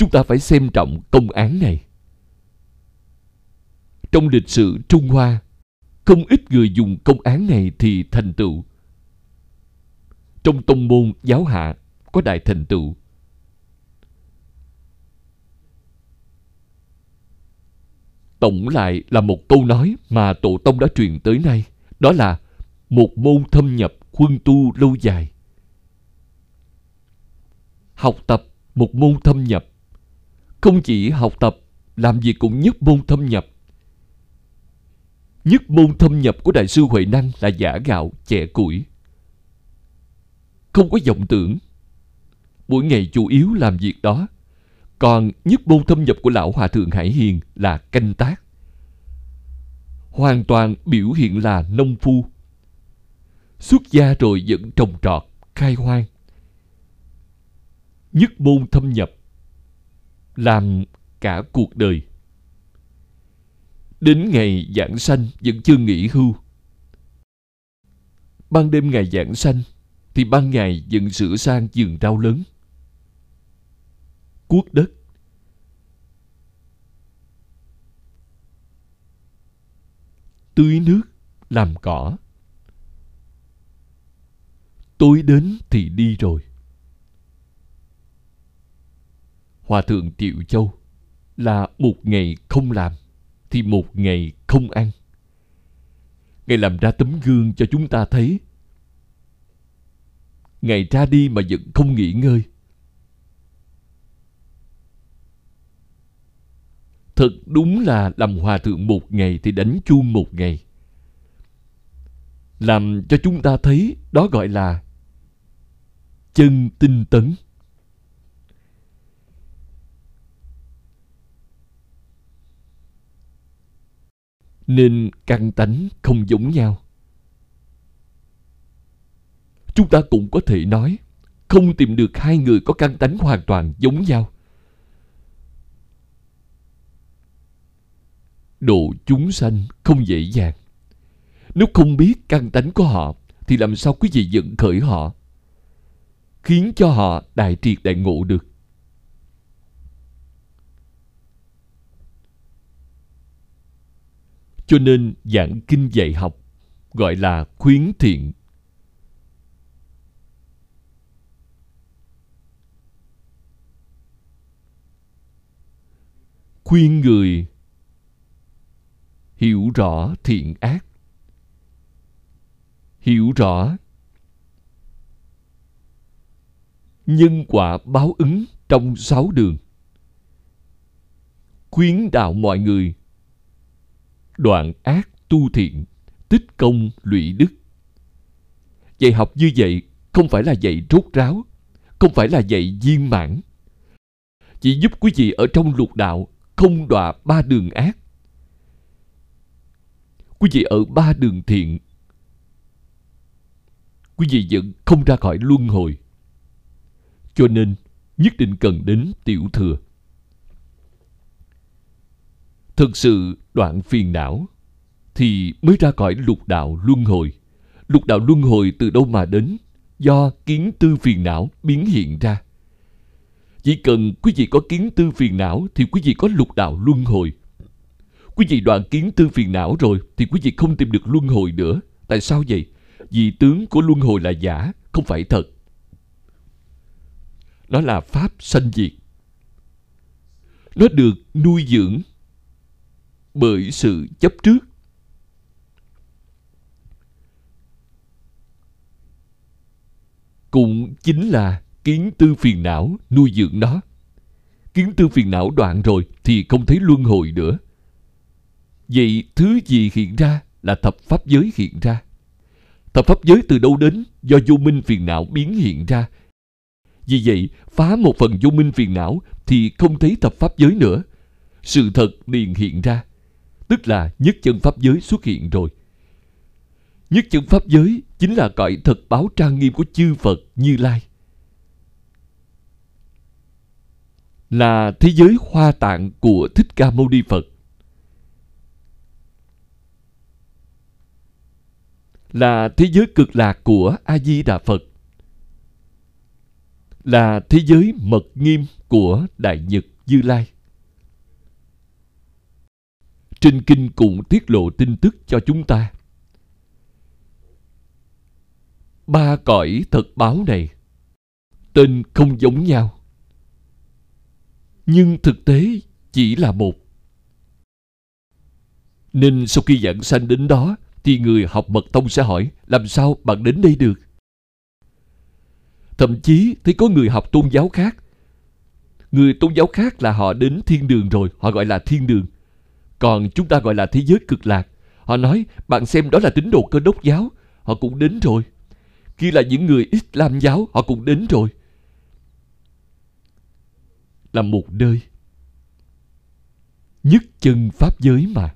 Chúng ta phải xem trọng công án này. Trong lịch sử Trung Hoa, không ít người dùng công án này thì thành tựu. Trong tông môn giáo hạ có đại thành tựu. Tổng lại là một câu nói mà Tổ Tông đã truyền tới nay. Đó là một môn thâm nhập khuân tu lâu dài. Học tập một môn thâm nhập. Không chỉ học tập, làm gì cũng nhất môn thâm nhập. Nhất môn thâm nhập của Đại sư Huệ Năng là giả gạo, chẻ củi. Không có vọng tưởng, mỗi ngày chủ yếu làm việc đó. Còn nhất môn thâm nhập của lão hòa thượng Hải Hiền là canh tác. Hoàn toàn biểu hiện là nông phu. Xuất gia rồi vẫn trồng trọt, khai hoang. Nhất môn thâm nhập làm cả cuộc đời. Đến ngày giảng sanh vẫn chưa nghỉ hưu. Ban đêm ngày giảng sanh thì ban ngày vẫn sửa sang giường rau lớn cuốc đất tưới nước làm cỏ tối đến thì đi rồi Hòa thượng Tiệu Châu là một ngày không làm thì một ngày không ăn. Ngài làm ra tấm gương cho chúng ta thấy. ngày ra đi mà vẫn không nghỉ ngơi. Thật đúng là làm hòa thượng một ngày thì đánh chuông một ngày. Làm cho chúng ta thấy đó gọi là chân tinh tấn. Nên căn tánh không giống nhau. Chúng ta cũng có thể nói không tìm được hai người có căn tánh hoàn toàn giống nhau. Độ chúng sanh không dễ dàng. Nếu không biết căn tánh của họ, thì làm sao quý vị dẫn khởi họ, khiến cho họ đại triệt đại ngộ được. Cho nên giảng kinh dạy học gọi là khuyến thiện. Khuyên người hiểu rõ thiện ác. Hiểu rõ nhân quả báo ứng trong sáu đường. Khuyến đạo mọi người đoạn ác tu thiện, tích công lụy đức. Dạy học như vậy không phải là dạy rốt ráo, không phải là dạy viên mãn. Chỉ giúp quý vị ở trong lục đạo không đọa ba đường ác. Quý vị ở ba đường thiện, quý vị vẫn không ra khỏi luân hồi. Cho nên nhất định cần đến tiểu thừa thực sự đoạn phiền não thì mới ra khỏi lục đạo luân hồi lục đạo luân hồi từ đâu mà đến do kiến tư phiền não biến hiện ra chỉ cần quý vị có kiến tư phiền não thì quý vị có lục đạo luân hồi. Quý vị đoạn kiến tư phiền não rồi thì quý vị không tìm được luân hồi nữa. Tại sao vậy? Vì tướng của luân hồi là giả, không phải thật. Nó là pháp sanh diệt. Nó được nuôi dưỡng bởi sự chấp trước. Cũng chính là kiến tư phiền não nuôi dưỡng nó. Kiến tư phiền não đoạn rồi thì không thấy luân hồi nữa. Vậy thứ gì hiện ra là thập pháp giới hiện ra. Thập pháp giới từ đâu đến do vô minh phiền não biến hiện ra. Vì vậy, phá một phần vô minh phiền não thì không thấy thập pháp giới nữa. Sự thật liền hiện ra. Tức là nhất chân pháp giới xuất hiện rồi. Nhất chân pháp giới chính là cõi thật báo trang nghiêm của chư Phật Như Lai. là thế giới hoa tạng của Thích Ca Mâu Ni Phật. Là thế giới cực lạc của A Di Đà Phật. Là thế giới mật nghiêm của Đại Nhật Như Lai. Trên kinh cũng tiết lộ tin tức cho chúng ta. Ba cõi thật báo này tên không giống nhau nhưng thực tế chỉ là một. Nên sau khi giảng sanh đến đó, thì người học mật tông sẽ hỏi làm sao bạn đến đây được. Thậm chí thấy có người học tôn giáo khác. Người tôn giáo khác là họ đến thiên đường rồi, họ gọi là thiên đường. Còn chúng ta gọi là thế giới cực lạc. Họ nói, bạn xem đó là tín đồ cơ đốc giáo, họ cũng đến rồi. Kia là những người Islam giáo, họ cũng đến rồi. Là một nơi nhất chân pháp giới mà.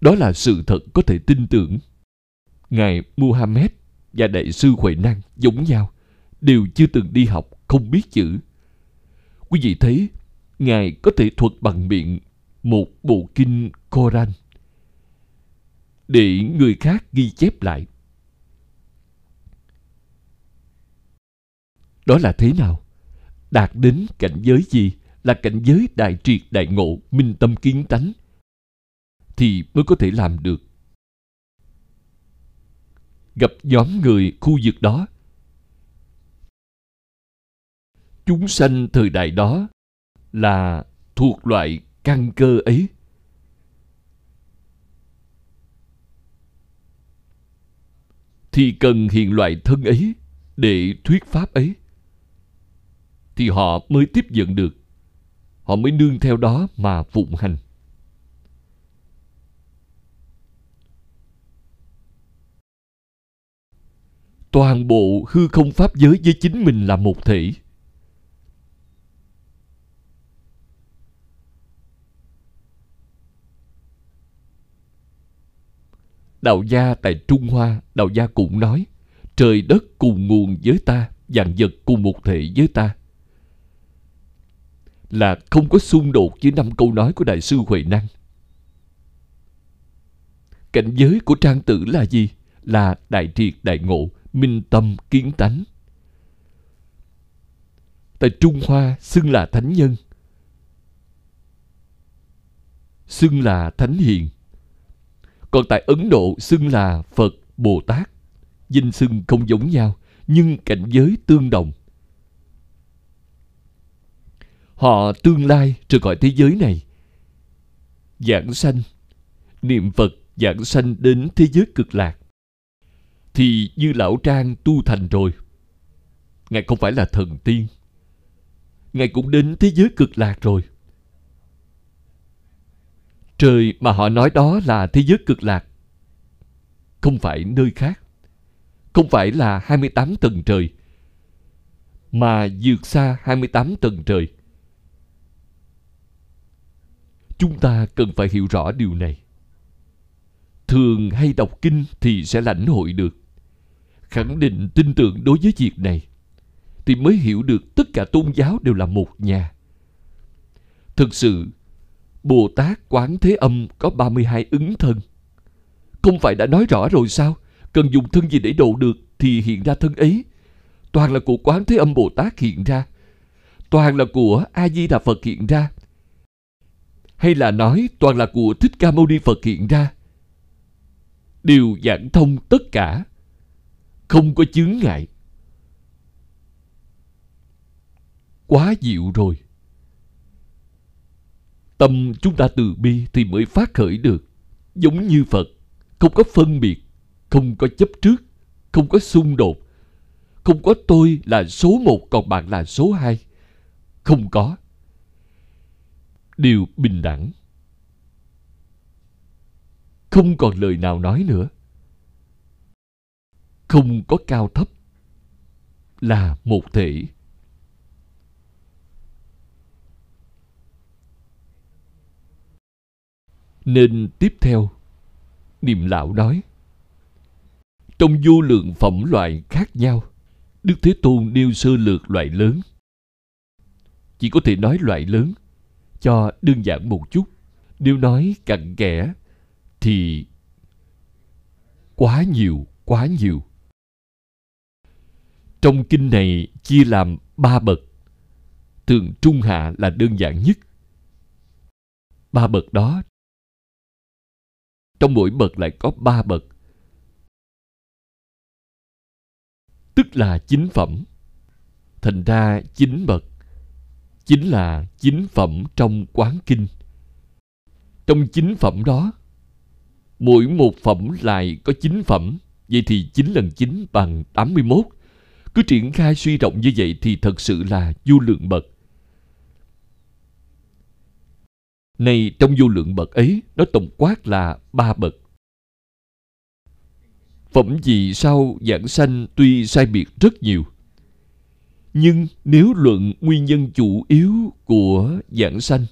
Đó là sự thật có thể tin tưởng. Ngài muhammad và đại sư huệ năng giống nhau đều chưa từng đi học không biết chữ. Quý vị thấy ngài có thể thuật bằng miệng một bộ kinh koran. Để người khác ghi chép lại. Đó là thế nào? Đạt đến cảnh giới gì? Là cảnh giới đại triệt, đại ngộ, minh tâm kiến tánh. Thì mới có thể làm được. Gặp nhóm người khu vực đó. Chúng sanh thời đại đó là thuộc loại căn cơ ấy. Thì cần hiện loại thân ấy để thuyết pháp ấy. Thì họ mới tiếp nhận được. Họ mới nương theo đó mà phụng hành. Toàn bộ hư không pháp giới với chính mình là một thể. Đạo gia tại trung hoa, đạo gia cũng nói, trời đất cùng nguồn với ta, vạn vật cùng một thể với ta. Là không có xung đột với năm câu nói của đại sư huệ năng. Cảnh giới của trang tử là gì? Là đại triệt đại ngộ, minh tâm kiến tánh. Tại trung hoa, xưng là thánh nhân. Xưng là thánh hiền còn tại ấn độ xưng là phật bồ tát. Danh xưng không giống nhau, nhưng cảnh giới tương đồng. Họ tương lai rời khỏi thế giới này. Giảng sanh, niệm phật giảng sanh đến thế giới cực lạc, thì như lão trang tu thành rồi. Ngài không phải là thần tiên. Ngài cũng đến thế giới cực lạc rồi trời mà họ nói đó là thế giới cực lạc. Không phải nơi khác. Không phải là 28 tầng trời, mà vượt xa 28 tầng trời. Chúng ta cần phải hiểu rõ điều này. Thường hay đọc kinh thì sẽ lãnh hội được. Khẳng định tin tưởng đối với việc này, thì mới hiểu được tất cả tôn giáo đều là một nhà. Thực sự bồ tát quán thế âm có 32 ứng thân. Không phải đã nói rõ rồi sao? Cần dùng thân gì để độ được thì hiện ra thân ấy. Toàn là của quán thế âm bồ tát hiện ra. Toàn là của a di đà phật hiện ra. Hay là nói toàn là của thích ca mâu ni phật hiện ra. Đều giảng thông tất cả. Không có chướng ngại. Quá dịu rồi tâm chúng ta từ bi thì mới phát khởi được. Giống như phật, không có phân biệt, không có chấp trước, không có xung đột. Không có tôi là số một còn bạn là số hai. Không có. Đều bình đẳng. Không còn lời nào nói nữa. Không có cao thấp là một thể. Nên tiếp theo, niệm lão nói, trong vô lượng phẩm loại khác nhau, đức thế tôn nêu sơ lược loại lớn. Chỉ có thể nói loại lớn, cho đơn giản một chút. Nếu nói cặn kẽ, thì quá nhiều quá nhiều. Trong kinh này chia làm ba bậc. Thường trung hạ là đơn giản nhất. Ba bậc đó trong mỗi bậc lại có ba bậc. Tức là chính phẩm. Thành ra chính bậc. Chính là chính phẩm trong quán kinh. Trong chính phẩm đó, mỗi một phẩm lại có chính phẩm. Vậy thì 9 lần 9 bằng 81 cứ triển khai suy rộng như vậy thì thật sự là vô lượng bậc. Này trong vô lượng bậc ấy, nó tổng quát là ba bậc. Phẩm gì sau giảng sanh tuy sai biệt rất nhiều. Nhưng nếu luận nguyên nhân chủ yếu của giảng sanh,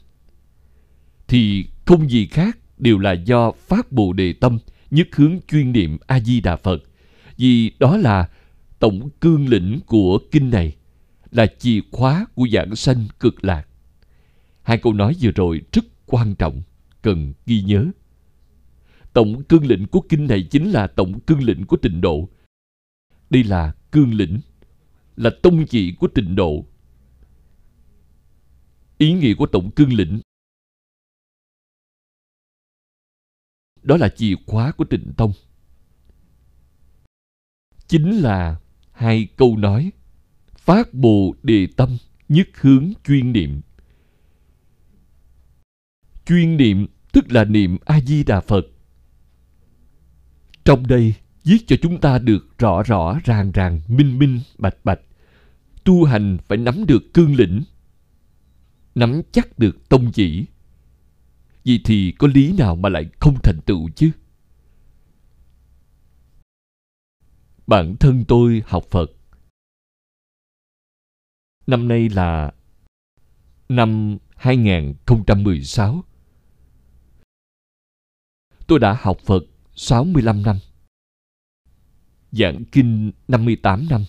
thì không gì khác đều là do phát bồ đề tâm nhất hướng chuyên niệm a di đà phật vì đó là tổng cương lĩnh của kinh này là chìa khóa của giảng sanh cực lạc hai câu nói vừa rồi rất quan trọng cần ghi nhớ. Tổng cương lĩnh của kinh này chính là tổng cương lĩnh của tịnh độ. Đây là cương lĩnh, là tông chỉ của tịnh độ. Ý nghĩa của tổng cương lĩnh, đó là chìa khóa của tịnh tông. Chính là hai câu nói, phát bồ đề tâm, nhất hướng chuyên niệm chuyên niệm, tức là niệm a di đà phật. Trong đây viết cho chúng ta được rõ rõ, ràng ràng, minh minh, bạch bạch. Tu hành phải nắm được cương lĩnh, nắm chắc được tông chỉ. Vì thì có lý nào mà lại không thành tựu chứ? Bản thân tôi học phật. Năm nay là năm 2016 tôi đã học Phật 65 năm. Giảng kinh 58 năm.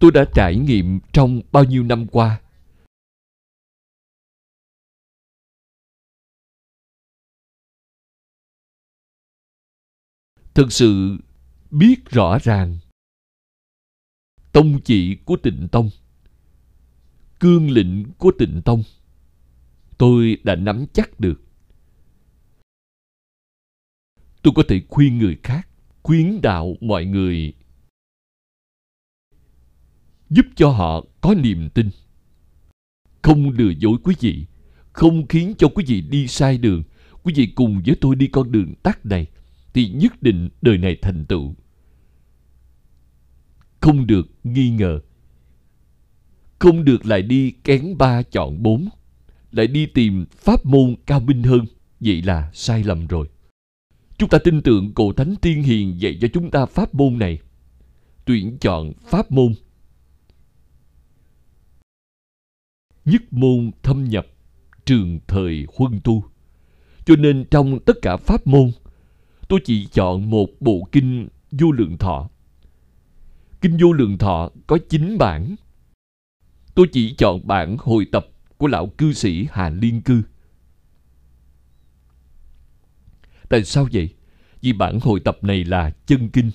Tôi đã trải nghiệm trong bao nhiêu năm qua. Thực sự biết rõ ràng, tông chỉ của tịnh tông, cương lĩnh của tịnh tông, tôi đã nắm chắc được tôi có thể khuyên người khác, khuyến đạo mọi người. Giúp cho họ có niềm tin. Không lừa dối quý vị, không khiến cho quý vị đi sai đường. Quý vị cùng với tôi đi con đường tắt này, thì nhất định đời này thành tựu. Không được nghi ngờ. Không được lại đi kén ba chọn bốn. Lại đi tìm pháp môn cao minh hơn, vậy là sai lầm rồi chúng ta tin tưởng cổ thánh tiên hiền dạy cho chúng ta pháp môn này. Tuyển chọn pháp môn. Nhất môn thâm nhập, trường thời huân tu. Cho nên trong tất cả pháp môn, tôi chỉ chọn một bộ kinh vô lượng thọ. Kinh vô lượng thọ có chín bản. Tôi chỉ chọn bản hồi tập của lão cư sĩ hà liên cư. Tại sao vậy vì bản hội tập này là chân kinh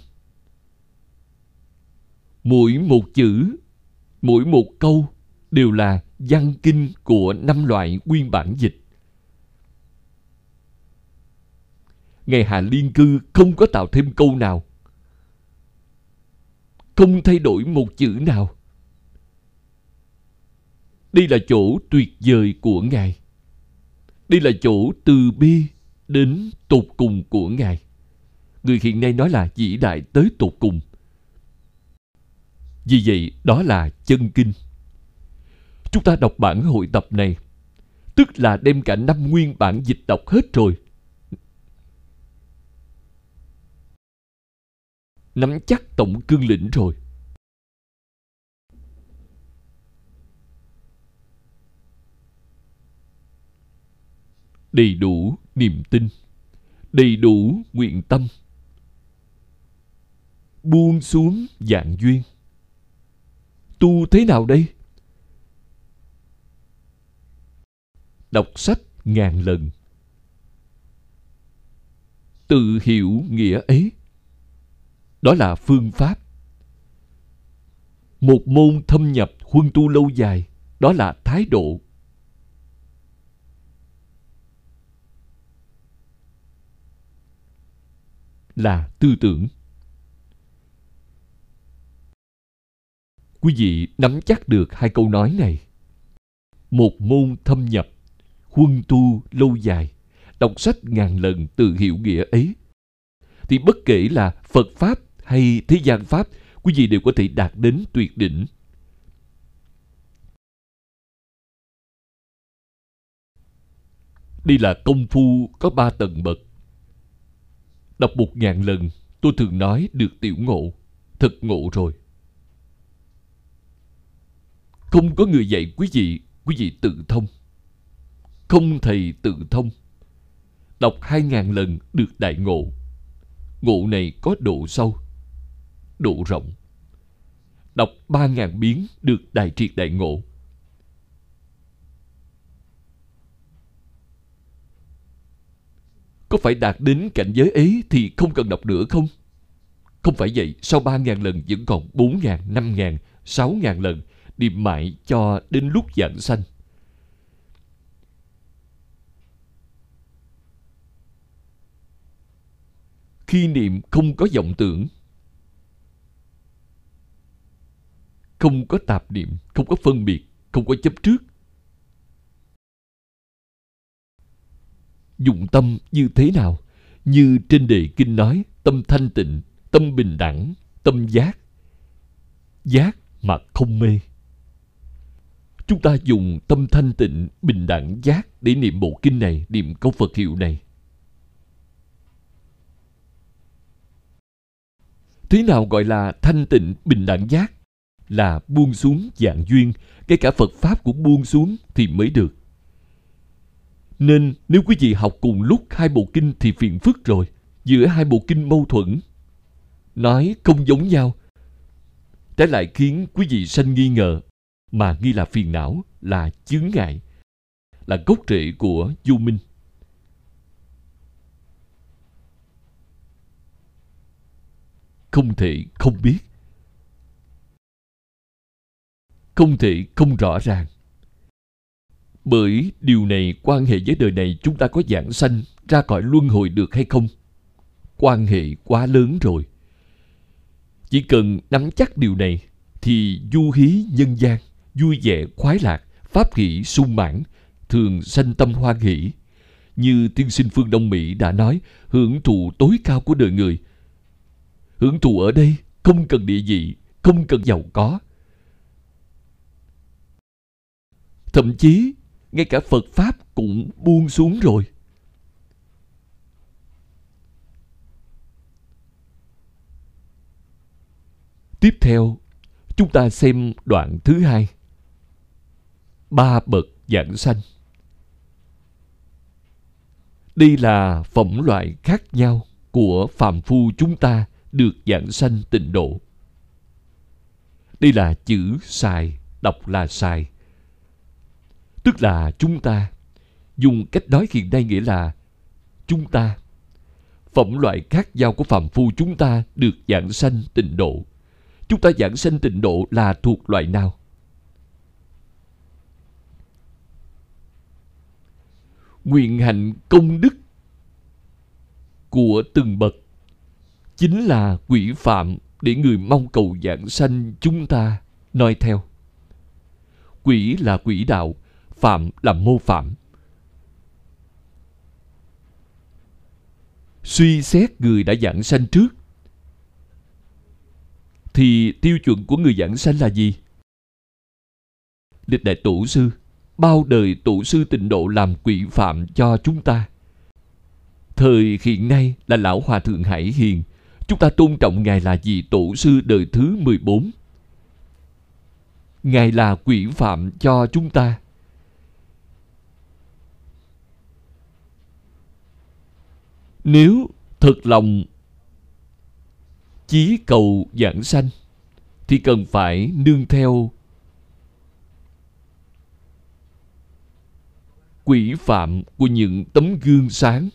mỗi một chữ, mỗi một câu đều là văn kinh của năm loại nguyên bản dịch Ngài Hà Liên Cư không có tạo thêm câu nào. Không thay đổi một chữ nào. Đây là chỗ tuyệt vời của Ngài. Đây là chỗ từ bi đến tột cùng của Ngài. Người hiện nay nói là vĩ đại tới tột cùng. Vì vậy, đó là chân kinh. Chúng ta đọc bản hội tập này, tức là đem cả năm nguyên bản dịch đọc hết rồi. Nắm chắc tổng cương lĩnh rồi. đầy đủ niềm tin, đầy đủ nguyện tâm. Buông xuống dạng duyên. Tu thế nào đây? Đọc sách ngàn lần. Tự hiểu nghĩa ấy. Đó là phương pháp. Một môn thâm nhập huân tu lâu dài, đó là thái độ là tư tưởng. Quý vị nắm chắc được hai câu nói này. Một môn thâm nhập, huân tu lâu dài, đọc sách ngàn lần từ hiểu nghĩa ấy. Thì bất kể là phật pháp hay thế gian pháp, quý vị đều có thể đạt đến tuyệt đỉnh. Đây là công phu có ba tầng bậc. Đọc một ngàn lần, tôi thường nói được tiểu ngộ. Thật ngộ rồi. Không có người dạy quý vị, quý vị tự thông. Không thầy tự thông. Đọc hai ngàn lần được đại ngộ. Ngộ này có độ sâu, độ rộng. Đọc ba ngàn biến được đại triệt đại ngộ. Có phải đạt đến cảnh giới ấy thì không cần đọc nữa không? Không phải vậy, sau ba ngàn lần vẫn còn bốn ngàn, năm ngàn, sáu ngàn lần, niệm mãi cho đến lúc giảng sanh. Khi niệm không có vọng tưởng, không có tạp niệm, không có phân biệt, không có chấp trước, dụng tâm như thế nào? Như trên đề kinh nói, tâm thanh tịnh, tâm bình đẳng, tâm giác. Giác mà không mê. Chúng ta dùng tâm thanh tịnh, bình đẳng, giác để niệm bộ kinh này, niệm câu phật hiệu này. Thế nào gọi là thanh tịnh, bình đẳng, giác? Là buông xuống dạng duyên. Cái cả phật pháp cũng buông xuống thì mới được nên nếu quý vị học cùng lúc hai bộ kinh thì phiền phức rồi, giữa hai bộ kinh mâu thuẫn. Nói không giống nhau. Trái lại khiến quý vị sanh nghi ngờ, mà nghi là phiền não, là chướng ngại, là gốc rễ của du minh. Không thể không biết. Không thể không rõ ràng bởi điều này quan hệ với đời này chúng ta có giảng sanh, ra cõi luân hồi được hay không? Quan hệ quá lớn rồi. Chỉ cần nắm chắc điều này thì du hí nhân gian, vui vẻ khoái lạc, pháp hỷ sung mãn, thường sanh tâm hoan hỷ. Như tiên sinh phương đông mỹ đã nói, hưởng thụ tối cao của đời người. Hưởng thụ ở đây, không cần địa vị, không cần giàu có. Thậm chí ngay cả phật pháp cũng buông xuống rồi. Tiếp theo, chúng ta xem đoạn thứ hai. Ba bậc giảng sanh. Đây là phẩm loại khác nhau của phàm phu chúng ta được giảng sanh tịnh độ. Đây là chữ xài, đọc là xài tức là chúng ta. Dùng cách nói hiện nay nghĩa là chúng ta. Phẩm loại khác nhau của phàm phu chúng ta được giảng sanh tịnh độ. Chúng ta giảng sanh tịnh độ là thuộc loại nào? Nguyện hạnh công đức của từng bậc chính là quỷ phạm để người mong cầu giảng sanh chúng ta. Noi theo, quỷ là quỷ đạo phạm là mô phạm. Suy xét người đã giảng sanh trước, thì tiêu chuẩn của người giảng sanh là gì? Lịch đại tổ sư, bao đời tổ sư tịnh độ làm quỷ phạm cho chúng ta? Thời hiện nay là lão hòa thượng hải hiền, chúng ta tôn trọng ngài là vị tổ sư đời thứ 14 ngài là quỷ phạm cho chúng ta. Nếu thật lòng chí cầu giảng sanh, thì cần phải nương theo quỷ phạm của những tấm gương sáng.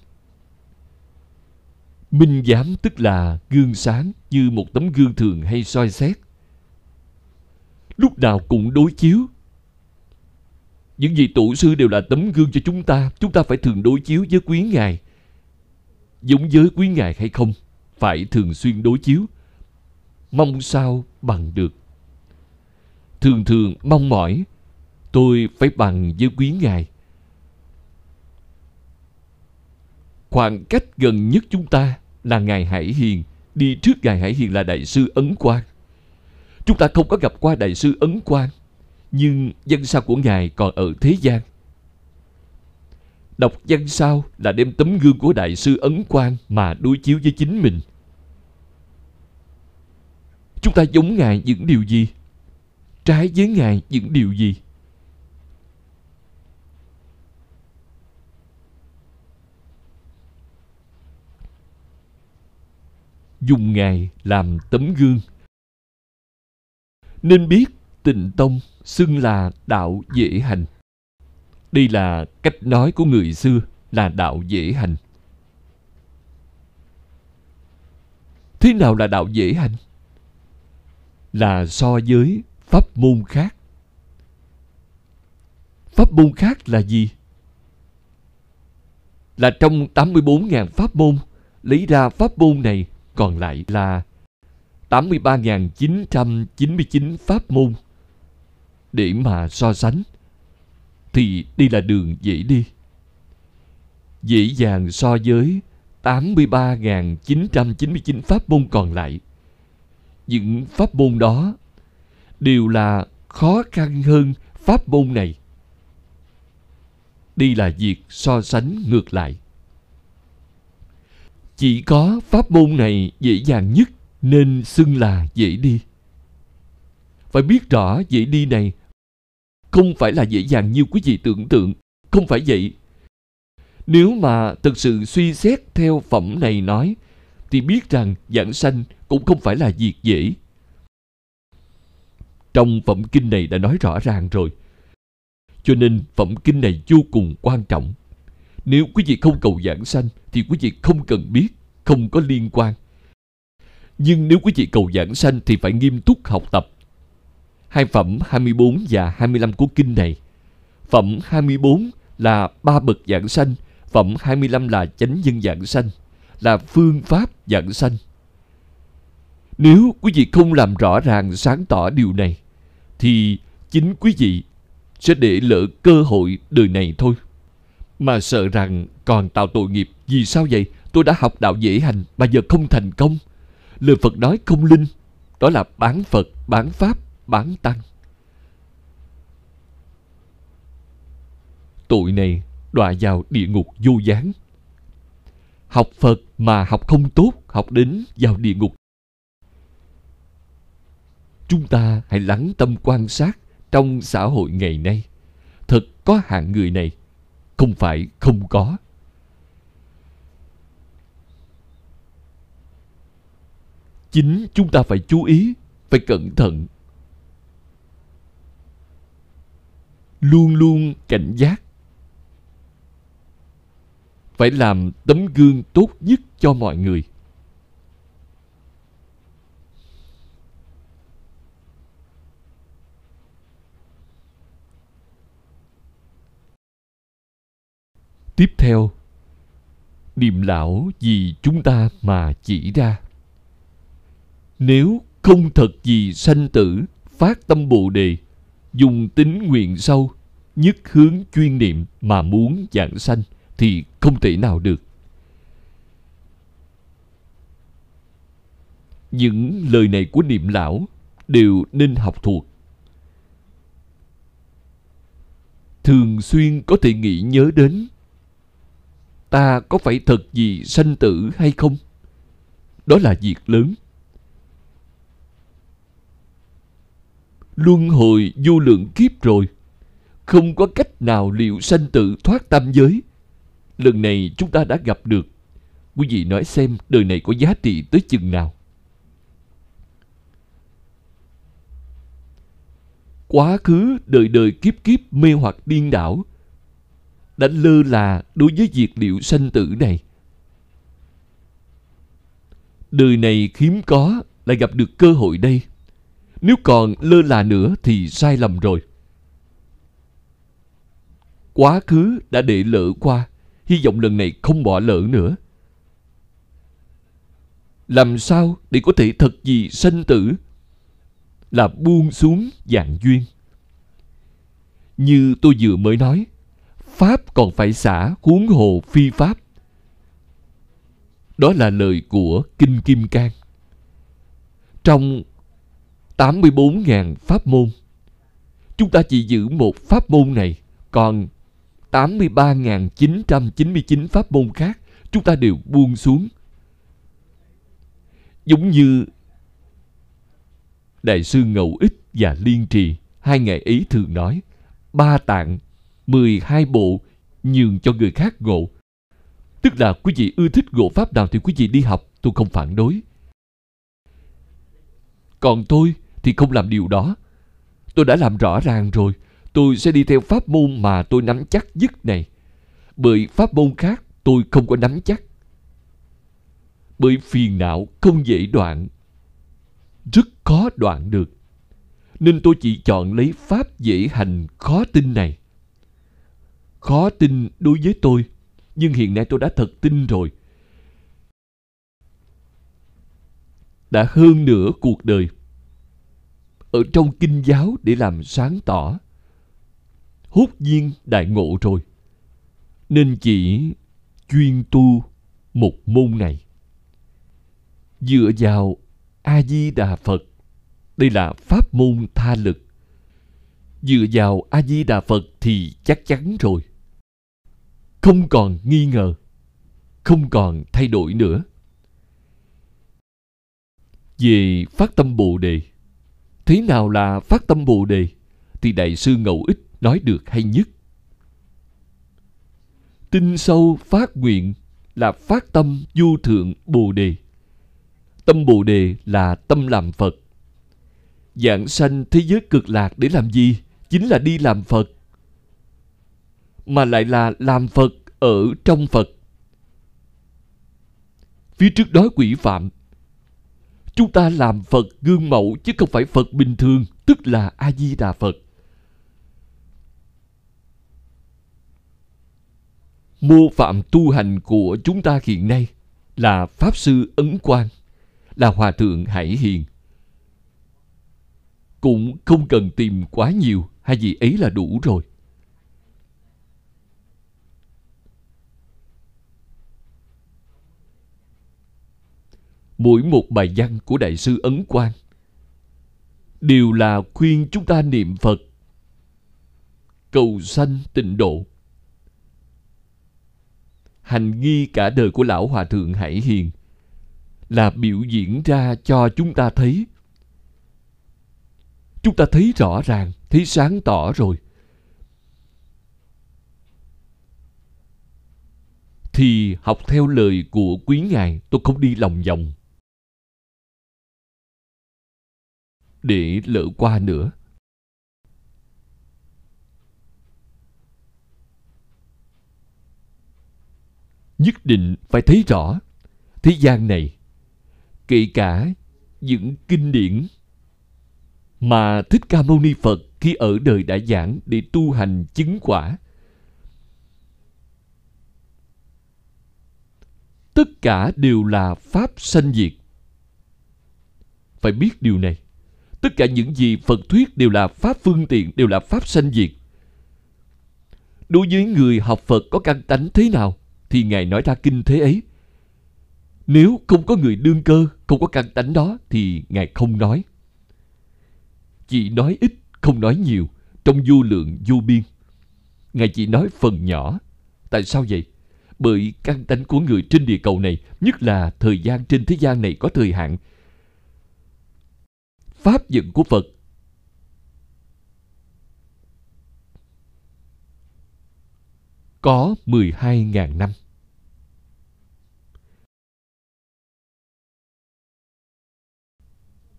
Minh giám tức là gương sáng như một tấm gương thường hay soi xét. Lúc nào cũng đối chiếu. Những vị tổ sư đều là tấm gương cho chúng ta. Chúng ta phải thường đối chiếu với quý ngài giống giới quý ngài hay không, phải thường xuyên đối chiếu. Mong sao bằng được. Thường thường mong mỏi, tôi phải bằng với quý ngài. Khoảng cách gần nhất chúng ta là ngài hải hiền. Đi trước ngài hải hiền là đại sư ấn quang. Chúng ta không có gặp qua đại sư ấn quang, nhưng dân sao của ngài còn ở thế gian đọc văn sao là đem tấm gương của đại sư ấn quang mà đối chiếu với chính mình? Chúng ta giống ngài những điều gì? Trái với ngài những điều gì? Dùng ngài làm tấm gương. Nên biết tịnh tông xưng là đạo dễ hành đây là cách nói của người xưa, là đạo dễ hành. Thế nào là đạo dễ hành? Là so với pháp môn khác. Pháp môn khác là gì? Là trong 84.000 pháp môn, lấy ra pháp môn này, còn lại là 83.999 pháp môn để mà so sánh thì đi là đường dễ đi. Dễ dàng so với 83.999 pháp môn còn lại. Những pháp môn đó đều là khó khăn hơn pháp môn này đi là việc so sánh ngược lại chỉ có pháp môn này dễ dàng nhất nên xưng là dễ đi phải biết rõ dễ đi này không phải là dễ dàng như quý vị tưởng tượng. Không phải vậy. Nếu mà thực sự suy xét theo phẩm này nói, thì biết rằng giảng sanh cũng không phải là việc dễ. Trong phẩm kinh này đã nói rõ ràng rồi. Cho nên phẩm kinh này vô cùng quan trọng. Nếu quý vị không cầu giảng sanh, thì quý vị không cần biết, không có liên quan. Nhưng nếu quý vị cầu giảng sanh, thì phải nghiêm túc học tập hai phẩm 24 và 25 của kinh này. Phẩm 24 là ba bậc giảng sanh, phẩm 25 là chánh nhân giảng sanh, là phương pháp giảng sanh. Nếu quý vị không làm rõ ràng sáng tỏ điều này, thì chính quý vị sẽ để lỡ cơ hội đời này thôi. Mà sợ rằng còn tạo tội nghiệp. Vì sao vậy? Tôi đã học đạo dễ hành mà giờ không thành công. Lời Phật nói không linh. Đó là bán Phật, bán Pháp, bán Tăng. Tội này đọa vào địa ngục vô gián. Học Phật mà học không tốt, học đến vào địa ngục. Chúng ta hãy lắng tâm quan sát trong xã hội ngày nay. Thật có hạng người này, không phải không có. Chính chúng ta phải chú ý, phải cẩn thận. Luôn luôn cảnh giác. Phải làm tấm gương tốt nhất cho mọi người. Tiếp theo, niệm lão vì chúng ta mà chỉ ra. Nếu không thật gì sanh tử, phát tâm bồ đề dùng tính nguyện sâu, nhất hướng chuyên niệm mà muốn dạng sanh thì không thể nào được. Những lời này của niệm lão đều nên học thuộc. Thường xuyên có thể nghĩ nhớ đến, ta có phải thật gì sanh tử hay không? Đó là việc lớn. Luân hồi vô lượng kiếp rồi. Không có cách nào liệu sanh tự thoát tam giới. Lần này chúng ta đã gặp được. Quý vị nói xem đời này có giá trị tới chừng nào. Quá khứ, đời đời kiếp kiếp mê hoặc điên đảo, đã lơ là đối với việc liệu sanh tử này. Đời này hiếm có, lại gặp được cơ hội đây nếu còn lơ là nữa thì sai lầm rồi. Quá khứ đã để lỡ qua, hy vọng lần này không bỏ lỡ nữa. Làm sao để có thể thật gì sanh tử? Là buông xuống dạng duyên. Như tôi vừa mới nói, pháp còn phải xả huống hồ phi pháp. Đó là lời của kinh kim cang. Trong 84.000 pháp môn chúng ta chỉ giữ một pháp môn này còn 83.999 pháp môn khác chúng ta đều buông xuống. Giống như Đại sư Ngẫu Ích và Liên Trì hai ngày ấy thường nói ba tạng, 12 bộ nhường cho người khác ngộ. Tức là quý vị ưa thích ngộ pháp nào thì quý vị đi học, tôi không phản đối. Còn tôi thì không làm điều đó. Tôi đã làm rõ ràng rồi, tôi sẽ đi theo pháp môn mà tôi nắm chắc nhất này. Bởi pháp môn khác tôi không có nắm chắc. Bởi phiền não không dễ đoạn. Rất khó đoạn được. Nên tôi chỉ chọn lấy pháp dễ hành khó tin này. Khó tin đối với tôi, nhưng hiện nay tôi đã thật tin rồi. Đã hơn nửa cuộc đời ở trong kinh giáo để làm sáng tỏ. Hốt nhiên đại ngộ rồi, nên chỉ chuyên tu một môn này. Dựa vào a di đà phật, đây là pháp môn tha lực. Dựa vào a di đà phật thì chắc chắn rồi. Không còn nghi ngờ, không còn thay đổi nữa. Về phát tâm bồ đề thế nào là phát tâm bồ đề, thì đại sư ngẫu ích nói được hay nhất. Tinh sâu phát nguyện là phát tâm du thượng bồ đề. Tâm bồ đề là tâm làm phật. Dạng sanh thế giới cực lạc để làm gì? Chính là đi làm phật. Mà lại là làm phật ở trong phật. Phía trước đó quỷ phạm chúng ta làm phật gương mẫu chứ không phải phật bình thường, tức là a di đà phật. Mô phạm tu hành của chúng ta hiện nay là pháp sư ấn quang, là hòa thượng hải hiền. Cũng không cần tìm quá nhiều, hay gì ấy là đủ rồi. Mỗi một bài văn của đại sư ấn quang đều là khuyên chúng ta niệm phật. Cầu sanh tịnh độ. Hành nghi cả đời của lão hòa thượng hải hiền là biểu diễn ra cho chúng ta thấy. Chúng ta thấy rõ ràng, thấy sáng tỏ rồi. Thì học theo lời của quý ngài, tôi không đi lòng vòng. Để lỡ qua nữa. Nhất định phải thấy rõ thế gian này, kể cả những kinh điển mà thích ca mâu ni phật khi ở đời đã giảng để tu hành chứng quả. Tất cả đều là pháp sanh diệt. Phải biết điều này tất cả những gì phật thuyết đều là pháp phương tiện, đều là pháp sanh diệt. Đối với người học phật có căn tánh thế nào, thì ngài nói ra kinh thế ấy. Nếu không có người đương cơ, không có căn tánh đó, thì ngài không nói. Chỉ nói ít, không nói nhiều, trong vô lượng, vô biên. Ngài chỉ nói phần nhỏ. Tại sao vậy? Bởi căn tánh của người trên địa cầu này, nhất là thời gian trên thế gian này có thời hạn pháp dựng của phật có 12.000 năm.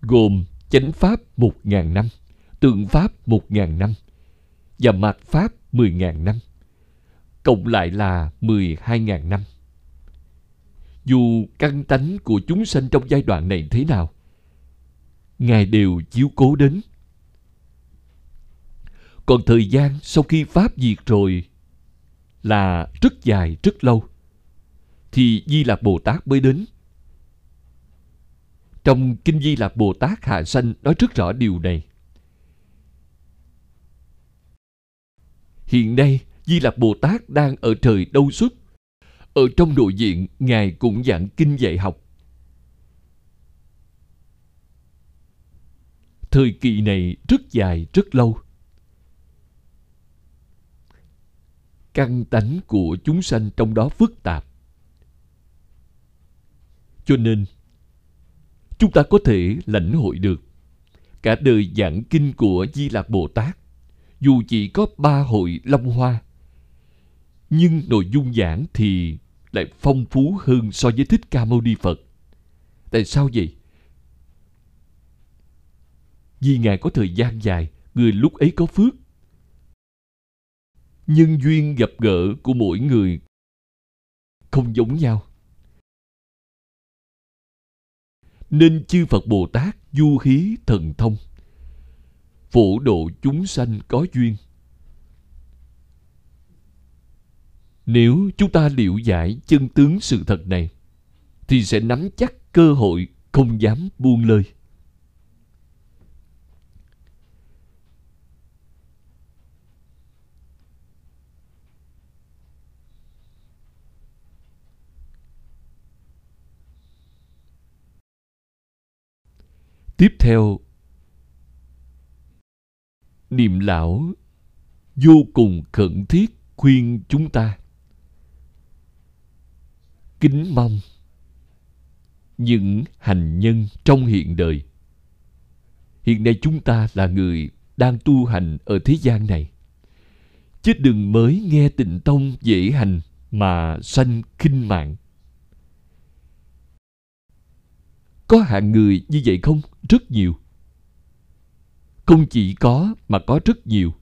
Gồm chánh pháp 1.000 năm, tượng pháp 1.000 năm và mạt pháp 10.000 năm. Cộng lại là 12.000 năm. Dù căn tánh của chúng sanh trong giai đoạn này thế nào, Ngài đều chiếu cố đến. Còn thời gian sau khi Pháp diệt rồi là rất dài, rất lâu. Thì Di Lạc Bồ Tát mới đến. Trong Kinh Di Lạc Bồ Tát Hạ Sanh nói rất rõ điều này. Hiện nay, Di Lạc Bồ Tát đang ở trời đâu xuất. Ở trong nội diện, Ngài cũng giảng kinh dạy học. Thời kỳ này rất dài, rất lâu. Căn tánh của chúng sanh trong đó phức tạp. Cho nên, chúng ta có thể lãnh hội được cả đời giảng kinh của Di Lạc Bồ Tát, dù chỉ có ba hội Long Hoa, nhưng nội dung giảng thì lại phong phú hơn so với Thích Ca Mâu Ni Phật. Tại sao vậy? Vì Ngài có thời gian dài, người lúc ấy có phước. Nhân duyên gặp gỡ của mỗi người không giống nhau. Nên chư Phật Bồ Tát du hí thần thông, phổ độ chúng sanh có duyên. Nếu chúng ta liệu giải chân tướng sự thật này, thì sẽ nắm chắc cơ hội không dám buông lơi. Tiếp theo, niệm lão vô cùng khẩn thiết khuyên chúng ta. Kính mong những hành nhân trong hiện đời. Hiện nay chúng ta là người đang tu hành ở thế gian này. Chứ đừng mới nghe tịnh tông dễ hành mà sanh khinh mạng. Có hạng người như vậy không? Rất nhiều. Không chỉ có mà có rất nhiều.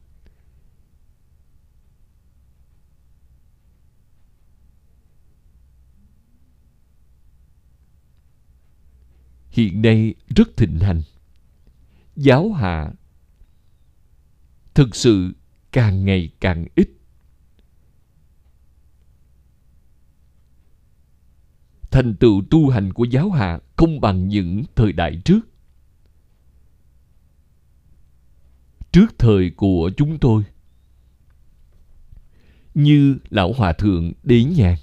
Hiện nay rất thịnh hành. Giáo hạ thực sự càng ngày càng ít. Thành tựu tu hành của giáo hạ không bằng những thời đại trước. Trước thời của chúng tôi. Như lão hòa thượng đế nhàn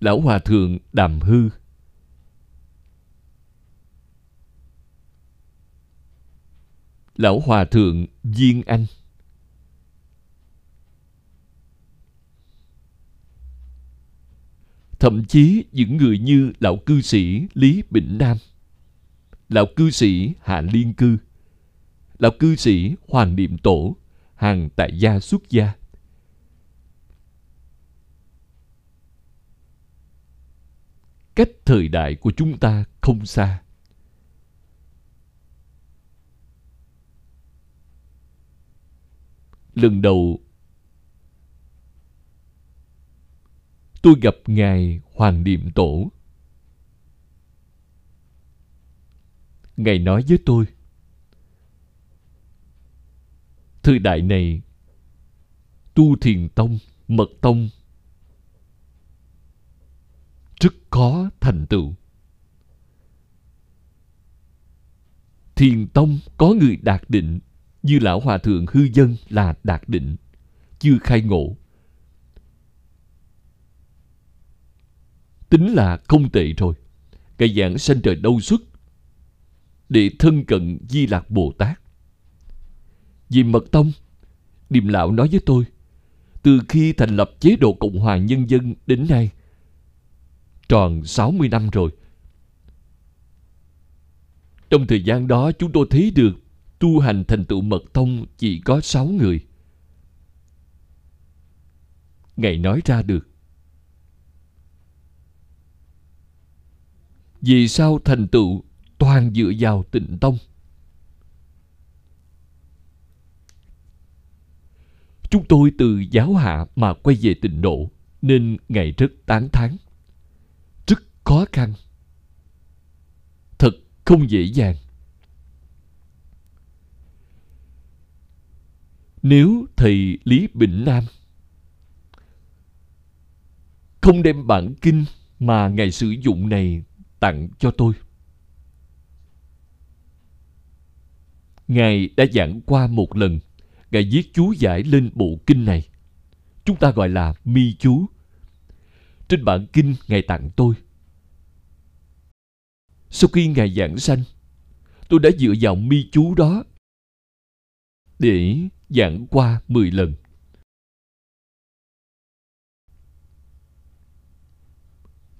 lão hòa thượng đàm hư, lão hòa thượng viên anh, thậm chí những người như lão cư sĩ lý bỉnh nam lão cư sĩ hạ liên cư là cư sĩ hoàng niệm tổ, hàng tại gia xuất gia. Cách thời đại của chúng ta không xa. Lần đầu, tôi gặp ngài hoàng niệm tổ. Ngài nói với tôi thời đại này, tu thiền tông, mật tông rất khó thành tựu. Thiền tông có người đạt định như lão hòa thượng hư dân là đạt định, chưa khai ngộ. Tính là không tệ rồi, cái dạng sanh trời đâu xuất để thân cận di lạc bồ tát vì mật tông điềm lão nói với tôi, từ khi thành lập chế độ cộng hòa nhân dân đến nay, tròn 60 năm rồi trong thời gian đó, chúng tôi thấy được tu hành thành tựu mật tông chỉ có sáu người. Ngài nói ra được. Vì sao thành tựu toàn dựa vào tịnh tông? Chúng tôi từ giáo hạ mà quay về tịnh độ nên Ngài rất tán thán. Rất khó khăn. Thật không dễ dàng. Nếu thầy Lý Bỉnh Nam không đem bản kinh mà Ngài sử dụng này tặng cho tôi. Ngài đã giảng qua một lần, Ngài viết chú giải lên bộ kinh này. Chúng ta gọi là mi chú. Trên bản kinh Ngài tặng tôi. Sau khi Ngài giảng sanh, tôi đã dựa vào mi chú đó để giảng qua 10 lần.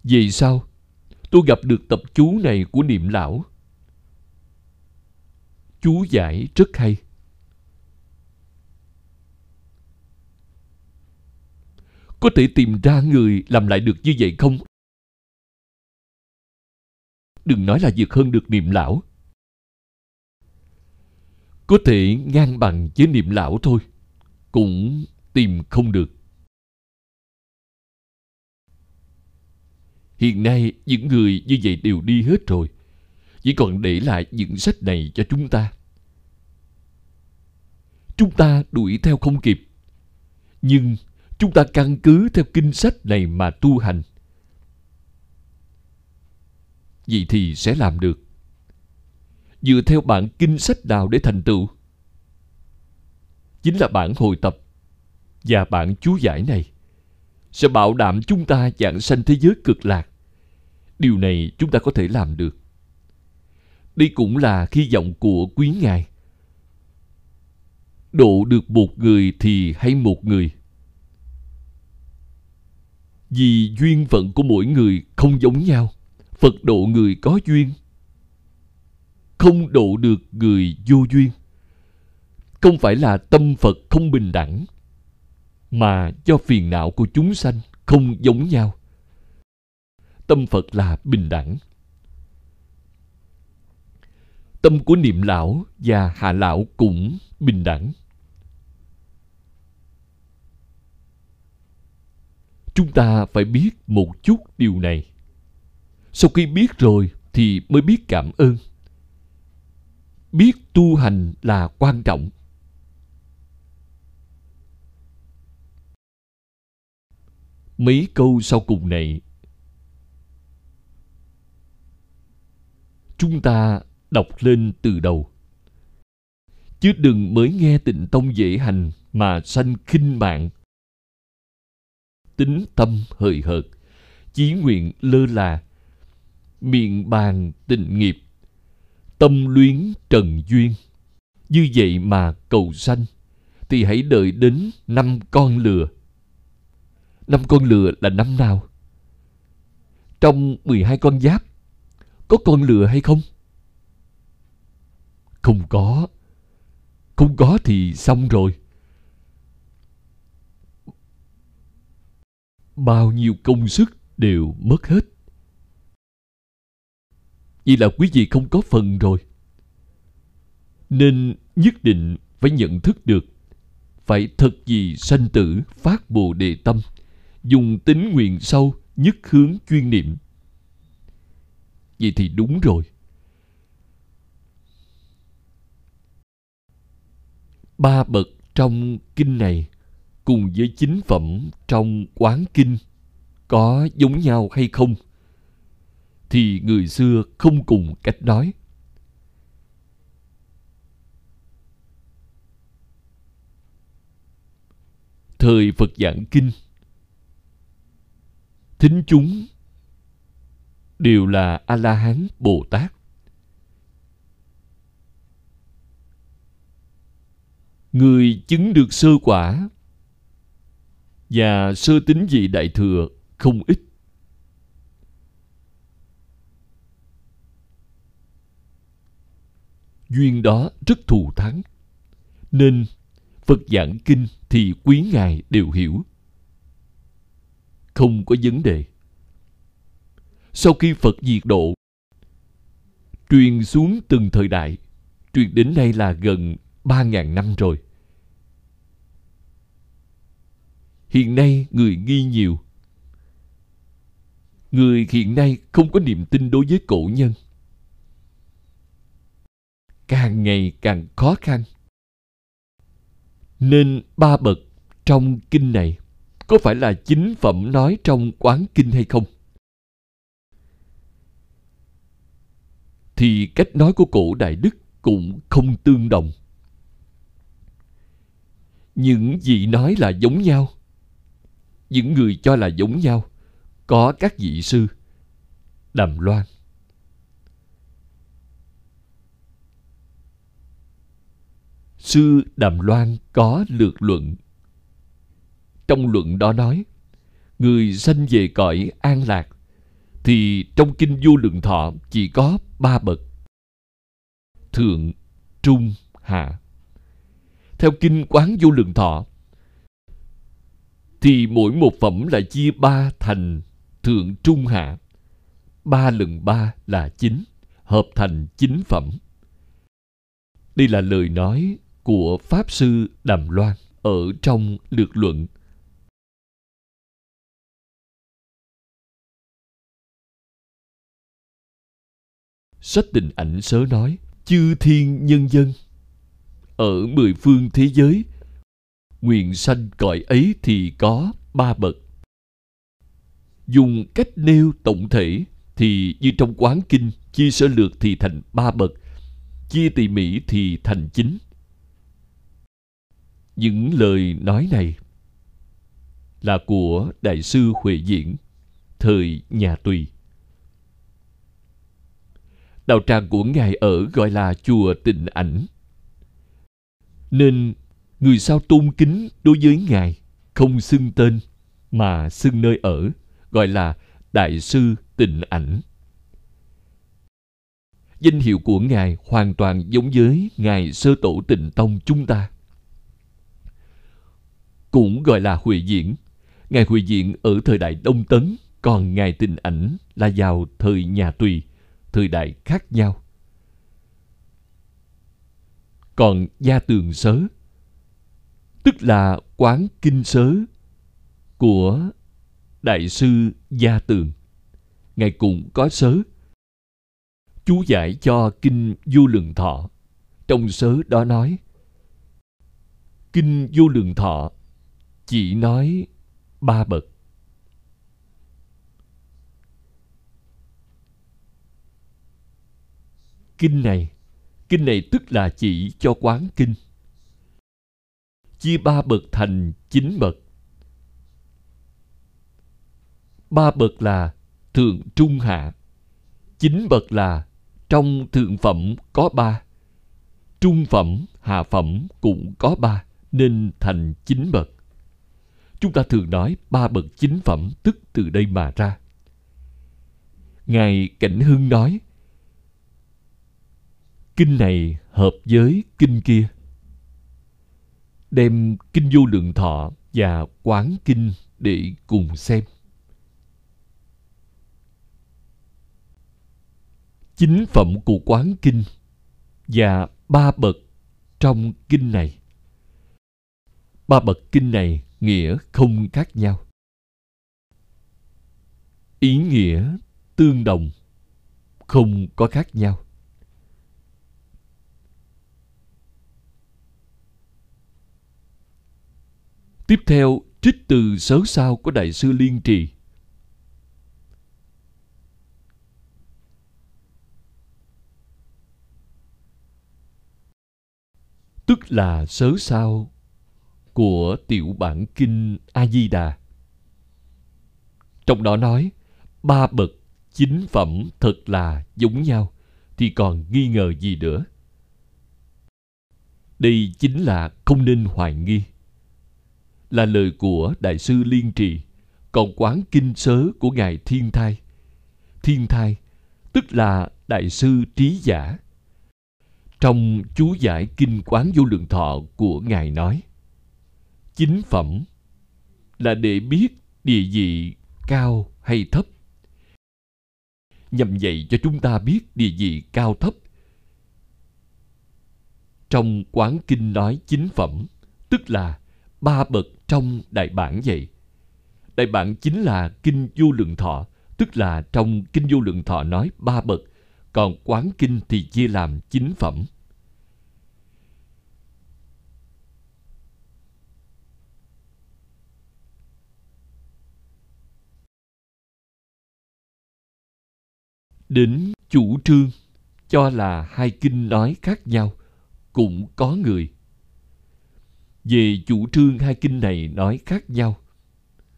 Vì sao? Tôi gặp được tập chú này của niệm lão. Chú giải rất hay. Có thể tìm ra người làm lại được như vậy không? Đừng nói là vượt hơn được niệm lão. Có thể ngang bằng với niệm lão thôi, cũng tìm không được. Hiện nay những người như vậy đều đi hết rồi, chỉ còn để lại những sách này cho chúng ta. Chúng ta đuổi theo không kịp, nhưng chúng ta căn cứ theo kinh sách này mà tu hành. Vậy thì sẽ làm được. Dựa theo bản kinh sách nào để thành tựu? Chính là bản hồi tập và bản chú giải này sẽ bảo đảm chúng ta dạng sanh thế giới cực lạc. Điều này chúng ta có thể làm được. Đây cũng là hy vọng của quý ngài. Độ được một người thì hay một người vì duyên phận của mỗi người không giống nhau. Phật độ người có duyên, không độ được người vô duyên. Không phải là tâm phật không bình đẳng, mà do phiền não của chúng sanh không giống nhau. Tâm phật là bình đẳng. Tâm của niệm lão và hạ lão cũng bình đẳng. Chúng ta phải biết một chút điều này. Sau khi biết rồi thì mới biết cảm ơn. Biết tu hành là quan trọng. Mấy câu sau cùng này. Chúng ta đọc lên từ đầu. Chứ đừng mới nghe tịnh tông dễ hành mà sanh khinh mạng tính tâm hời hợt. Chí nguyện lơ là, miệng bàn tình nghiệp, tâm luyến trần duyên. Như vậy mà cầu sanh, thì hãy đợi đến năm con lừa. Năm con lừa là năm nào? Trong 12 con giáp, có con lừa hay không? Không có. Không có thì xong rồi. Bao nhiêu công sức đều mất hết. Vậy là quý vị không có phần rồi, nên nhất định phải nhận thức được, phải thật gì sanh tử phát bồ đề tâm, dùng tính nguyện sâu nhất hướng chuyên niệm. Vậy thì đúng rồi. Ba bậc trong kinh này cùng với chính phẩm trong quán kinh có giống nhau hay không? Thì người xưa không cùng cách nói. Thời phật giảng kinh, thính chúng đều là a la hán bồ tát người chứng được sơ quả và sơ tính vị đại thừa không ít. Duyên đó rất thù thắng, nên phật giảng kinh thì quý ngài đều hiểu. Không có vấn đề. Sau khi phật diệt độ, truyền xuống từng thời đại, truyền đến nay là gần ba ngàn năm rồi. Hiện nay người nghi nhiều. Người hiện nay không có niềm tin đối với cổ nhân. Càng ngày càng khó khăn. Nên ba bậc trong kinh này có phải là chính phẩm nói trong quán kinh hay không? Thì cách nói của cổ đại đức cũng không tương đồng. Những gì nói là giống nhau những người cho là giống nhau, có các vị sư, đàm loan. Sư đàm loan có lược luận. Trong luận đó nói, người sanh về cõi an lạc, thì trong kinh vô lượng thọ chỉ có ba bậc. Thượng, trung, hạ. Theo kinh quán vô lượng thọ thì mỗi một phẩm là chia ba thành thượng trung hạ. Ba lần ba là chín, hợp thành chín phẩm. Đây là lời nói của pháp sư đàm loan ở trong lược luận. Sách tình ảnh sớ nói, chư thiên nhân dân, ở mười phương thế giới nguyện sanh cõi ấy thì có ba bậc. Dùng cách nêu tổng thể thì như trong quán kinh, chia sơ lược thì thành ba bậc, chia tỉ mỉ thì thành chính. những lời nói này là của đại sư huệ diễn, thời nhà tùy. Đạo tràng của ngài ở gọi là chùa tịnh ảnh. Nên người sao tôn kính đối với ngài không xưng tên mà xưng nơi ở, gọi là đại sư tịnh ảnh. Danh hiệu của ngài hoàn toàn giống với ngài sơ tổ tịnh tông chúng ta. Cũng gọi là huệ diễn. Ngài huệ diễn ở thời đại đông tấn, còn ngài tịnh ảnh là vào thời nhà tùy, thời đại khác nhau. Còn gia tường sớ tức là quán kinh sớ của đại sư gia tường. Ngài cũng có sớ. Chú giải cho kinh vô lượng thọ. Trong sớ đó nói, kinh vô lượng thọ chỉ nói ba bậc. Kinh này kinh này tức là chỉ cho quán kinh chia ba bậc thành chín bậc. Ba bậc là thượng trung hạ, chín bậc là trong thượng phẩm có ba, trung phẩm, hạ phẩm cũng có ba, nên thành chín bậc. Chúng ta thường nói ba bậc chính phẩm tức từ đây mà ra. Ngài cảnh hưng nói, kinh này hợp với kinh kia đem kinh vô lượng thọ và quán kinh để cùng xem. Chính phẩm của quán kinh và ba bậc trong kinh này. Ba bậc kinh này nghĩa không khác nhau. Ý nghĩa tương đồng không có khác nhau. Tiếp theo, trích từ sớ sao của đại sư liên trì tức là sớ sao của tiểu bản kinh A Di Đà. Trong đó nói, ba bậc chính phẩm thật là giống nhau, thì còn nghi ngờ gì nữa. Đây chính là không nên hoài nghi. Là lời của Đại sư Liên Trì, còn quán kinh sớ của Ngài Thiên Thai. Thiên Thai, tức là Đại sư Trí Giả. Trong chú giải Kinh Quán Vô Lượng Thọ của Ngài nói chính phẩm là để biết địa vị cao hay thấp nhằm dạy cho chúng ta biết địa vị cao thấp trong quán kinh nói chính phẩm tức là ba bậc trong đại bản vậy? Đại bản chính là kinh vô lượng thọ, tức là trong kinh vô lượng thọ nói ba bậc, còn quán kinh thì chia làm chín phẩm. Đến chủ trương, cho là hai kinh nói khác nhau, cũng có người về chủ trương hai kinh này nói khác nhau.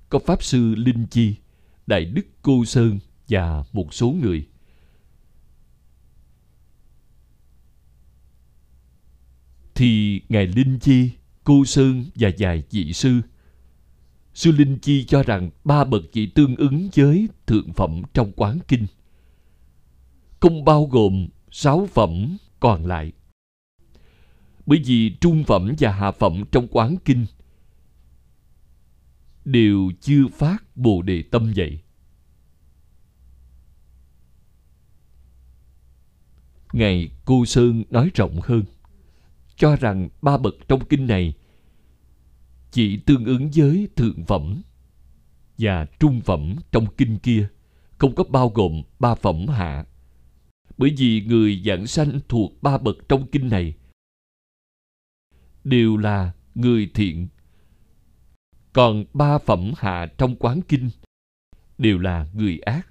Có pháp sư linh chi, đại đức cô sơn và một số người. Thì ngài linh chi, cô sơn và vài vị sư. Sư linh chi cho rằng ba bậc chỉ tương ứng với thượng phẩm trong quán kinh. Không bao gồm sáu phẩm còn lại. Bởi vì trung phẩm và hạ phẩm trong quán kinh đều chưa phát bồ đề tâm vậy. Ngài Cô Sơn nói rộng hơn, cho rằng ba bậc trong kinh này chỉ tương ứng với thượng phẩm và trung phẩm trong kinh kia, không có bao gồm ba phẩm hạ bởi vì người giảng sanh thuộc ba bậc trong kinh này đều là người thiện. Còn ba phẩm hạ trong quán kinh đều là người ác.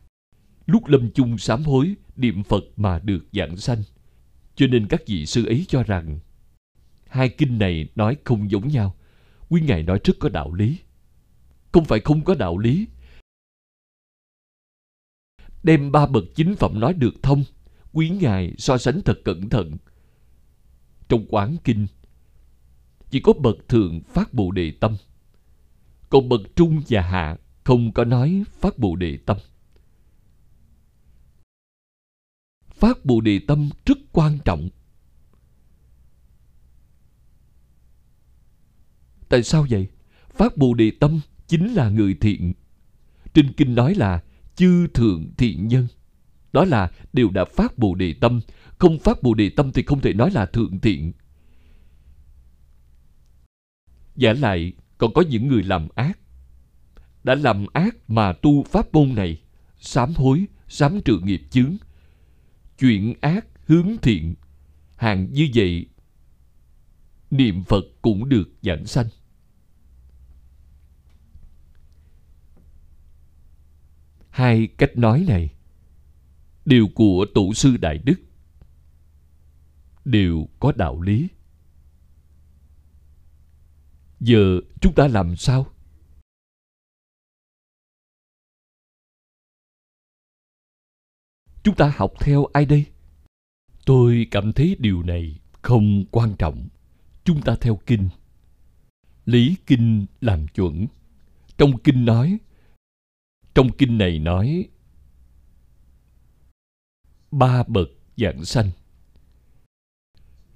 Lúc lâm chung sám hối, niệm phật mà được giảng sanh. Cho nên các vị sư ấy cho rằng, hai kinh này nói không giống nhau. Quý ngài nói rất có đạo lý. Không phải không có đạo lý. Đem ba bậc chính phẩm nói được thông, quý ngài so sánh thật cẩn thận. Trong quán kinh chỉ có bậc thượng phát bồ đề tâm. Còn bậc trung và hạ không có nói phát bồ đề tâm. Phát bồ đề tâm rất quan trọng. Tại sao vậy? Phát bồ đề tâm chính là người thiện. Trên kinh nói là chư thượng thiện nhân. Đó là đều đã phát bồ đề tâm. Không phát bồ đề tâm thì không thể nói là thượng thiện giả lại, còn có những người làm ác. Đã làm ác mà tu pháp môn này, sám hối, sám trừ nghiệp chướng. Chuyện ác hướng thiện hàng như vậy, niệm phật cũng được giảng sanh. Hai cách nói này, đều của tổ sư đại đức. Đều có đạo lý giờ chúng ta làm sao? Chúng ta học theo ai đây? Tôi cảm thấy điều này không quan trọng. Chúng ta theo kinh. Lý kinh làm chuẩn. Trong kinh nói, trong kinh này nói, ba bậc dạng sanh.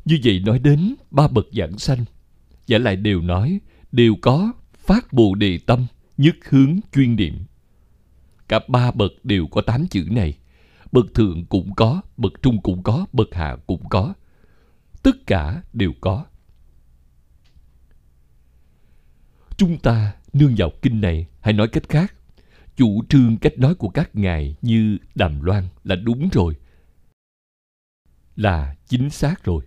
Như vậy nói đến ba bậc dạng sanh giả lại đều nói, đều có phát bồ đề tâm, nhất hướng chuyên niệm. Cả ba bậc đều có tám chữ này. Bậc thượng cũng có, bậc trung cũng có, bậc hạ cũng có. Tất cả đều có. Chúng ta nương vào kinh này hay nói cách khác. Chủ trương cách nói của các ngài như đàm loan là đúng rồi, là chính xác rồi.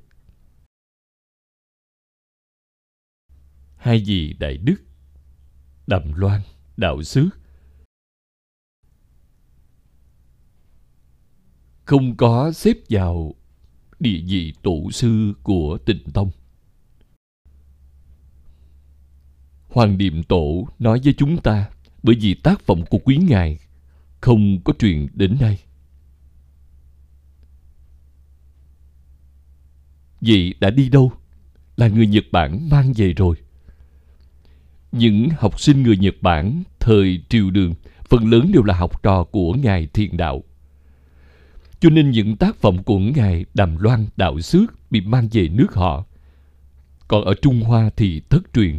Hai vị đại đức? Đầm loan, đạo sứ không có xếp vào địa vị tổ sư của tịnh tông. Hoàng niệm tổ nói với chúng ta, bởi vì tác phẩm của quý ngài không có truyền đến nay. Vậy đã đi đâu? Là người nhật bản mang về rồi những học sinh người nhật bản thời triều đường, phần lớn đều là học trò của ngài thiền đạo cho nên những tác phẩm của ngài đàm loan đạo Sước bị mang về nước họ còn ở trung hoa thì thất truyền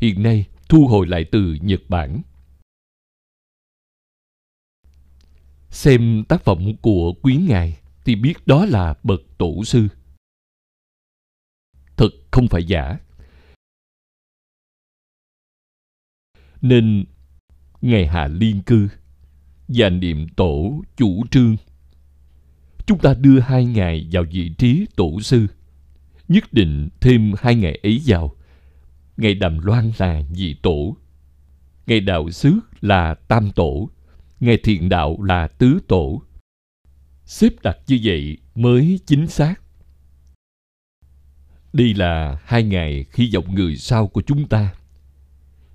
hiện nay thu hồi lại từ Nhật Bản. Xem tác phẩm của quý ngài thì biết đó là bậc tổ sư. Thật không phải giả. Nên ngày hạ liên cư và niệm tổ chủ trương, chúng ta đưa hai ngài vào vị trí tổ sư, nhất định thêm hai ngày ấy vào Ngày Đàm Loan là nhị tổ. Ngày Đạo xứ là tam tổ. Ngày Thiện Đạo là tứ tổ. Xếp đặt như vậy mới chính xác. Đây là hai ngày khi vọng người sau của chúng ta.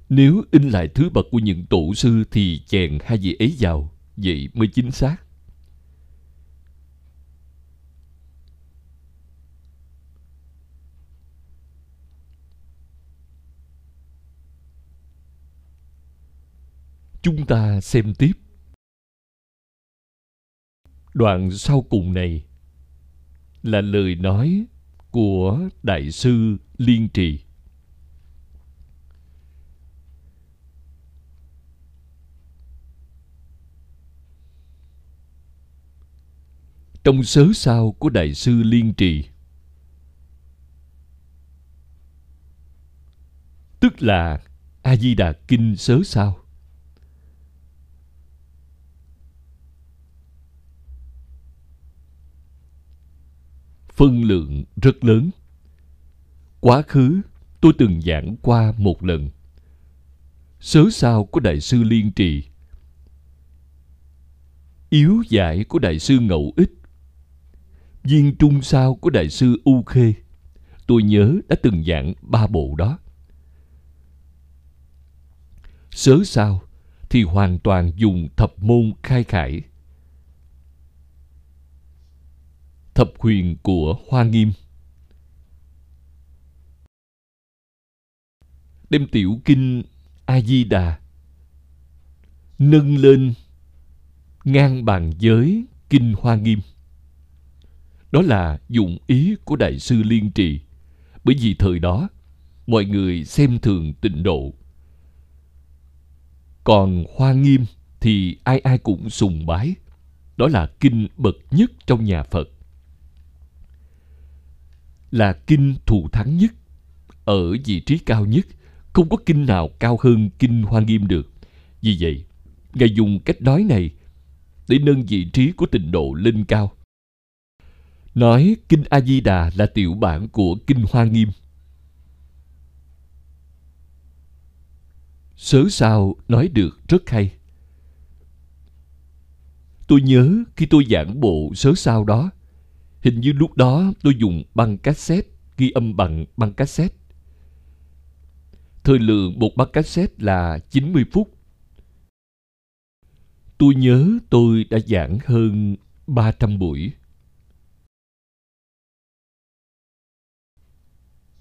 Nếu in lại thứ bậc của những tổ sư thì chèn hai vị ấy vào, vậy mới chính xác. chúng ta xem tiếp đoạn sau cùng này là lời nói của đại sư liên trì trong sớ sao của đại sư liên trì tức là a di đà kinh sớ sao phân lượng rất lớn. Quá khứ, tôi từng giảng qua một lần. Sớ sao của Đại sư Liên Trì Yếu giải của Đại sư Ngẫu Ích Viên trung sao của Đại sư U Khê Tôi nhớ đã từng giảng ba bộ đó. Sớ sao thì hoàn toàn dùng thập môn khai khải thập huyền của Hoa Nghiêm. đem tiểu kinh a di đà nâng lên ngang bàn giới kinh hoa nghiêm đó là dụng ý của đại sư liên trì. Bởi vì thời đó, mọi người xem thường tịnh độ. Còn hoa nghiêm thì ai ai cũng sùng bái. Đó là kinh bậc nhất trong nhà phật. Là kinh thù thắng nhất, ở vị trí cao nhất, không có kinh nào cao hơn kinh hoa nghiêm được. Vì vậy, ngài dùng cách nói này để nâng vị trí của tịnh độ lên cao nói kinh a di đà là tiểu bản của kinh hoa nghiêm. Sớ sao nói được rất hay. Tôi nhớ khi tôi giảng bộ sớ sao đó, hình như lúc đó tôi dùng băng cassette, ghi âm bằng băng cassette. Thời lượng một băng cassette là 90 phút. Tôi nhớ tôi đã giảng hơn 300 buổi.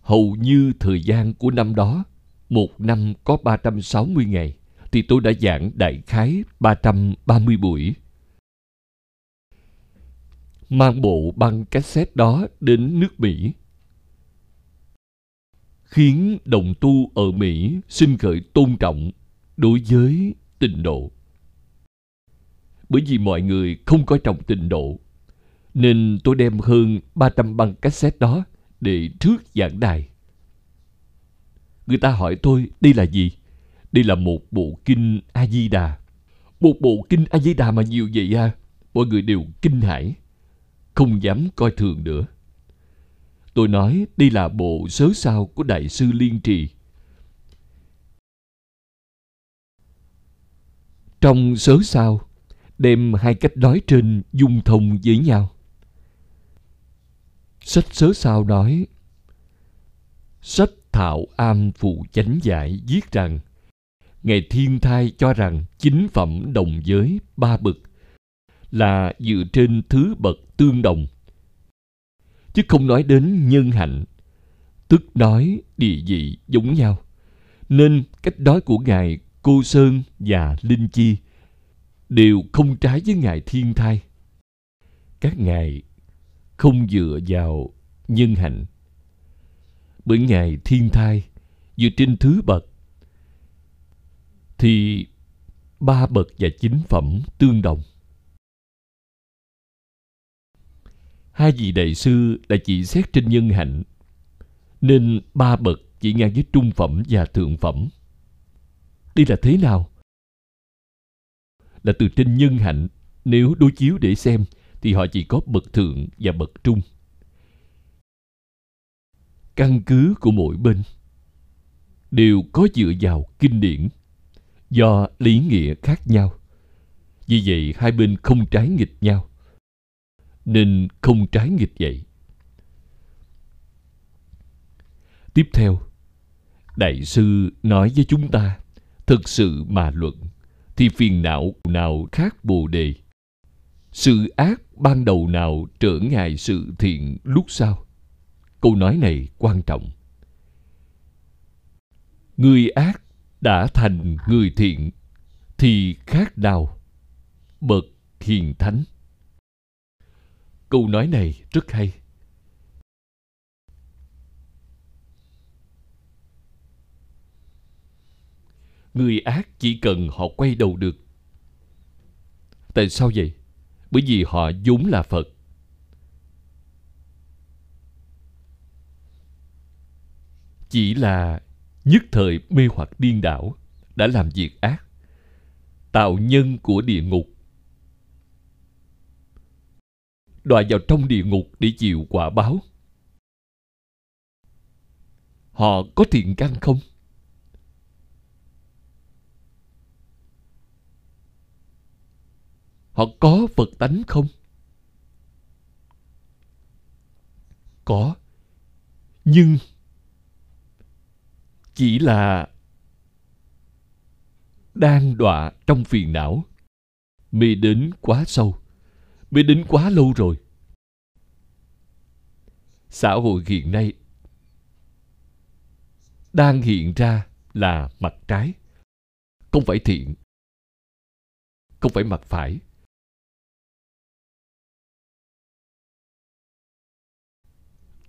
Hầu như thời gian của năm đó, một năm có 360 ngày, thì tôi đã giảng đại khái 330 buổi. Mang bộ băng cassette đó đến nước Mỹ, khiến đồng tu ở Mỹ xin khởi tôn trọng đối với tình độ. Bởi vì mọi người không coi trọng tình độ, nên tôi đem hơn 300 băng cassette đó để trước giảng đài. Người ta hỏi tôi đây là gì? Đây là một bộ kinh A-di-đà. Một bộ kinh A-di-đà mà nhiều vậy à? Mọi người đều kinh hãi, không dám coi thường nữa. Tôi nói đây là bộ sớ sao của Đại sư Liên Trì. Trong sớ sao, đem hai cách nói trên dung thông với nhau. Sách sớ sao nói, Sách Thạo Am Phụ Chánh Giải viết rằng Ngài Thiên Thai cho rằng chính phẩm đồng giới ba bậc là dựa trên thứ bậc tương đồng. Chứ không nói đến nhân hạnh, tức nói địa vị giống nhau. Nên cách nói của ngài cô sơn và linh chi đều không trái với ngài thiên thai. Các ngài không dựa vào nhân hạnh. Bởi ngài thiên thai dựa trên thứ bậc, thì ba bậc và chính phẩm tương đồng. Hai vị đại sư đã chỉ xét trên nhân hạnh, nên ba bậc chỉ ngang với trung phẩm và thượng phẩm. Đây là thế nào? Là từ trên nhân hạnh, nếu đối chiếu để xem thì họ chỉ có bậc thượng và bậc trung. Căn cứ của mỗi bên đều có dựa vào kinh điển do lý nghĩa khác nhau. Vì vậy hai bên không trái nghịch nhau, nên không trái nghịch vậy. Tiếp theo, đại sư nói với chúng ta, thực sự mà luận thì phiền não nào khác bồ đề sự ác ban đầu nào trở ngại sự thiện lúc sau? Câu nói này quan trọng. Người ác đã thành người thiện, thì khác nào? Bậc hiền thánh. Câu nói này rất hay. Người ác chỉ cần họ quay đầu được. Tại sao vậy? Bởi vì họ vốn là phật. Chỉ là nhất thời mê hoặc điên đảo đã làm việc ác, tạo nhân của địa ngục. Đọa vào trong địa ngục để chịu quả báo. Họ có thiện căn không? Họ có phật tánh không? Có. Nhưng chỉ là đang đọa trong phiền não. Mê đến quá sâu. Mê đến quá lâu rồi. Xã hội hiện nay đang hiện ra là mặt trái. Không phải thiện, không phải mặt phải.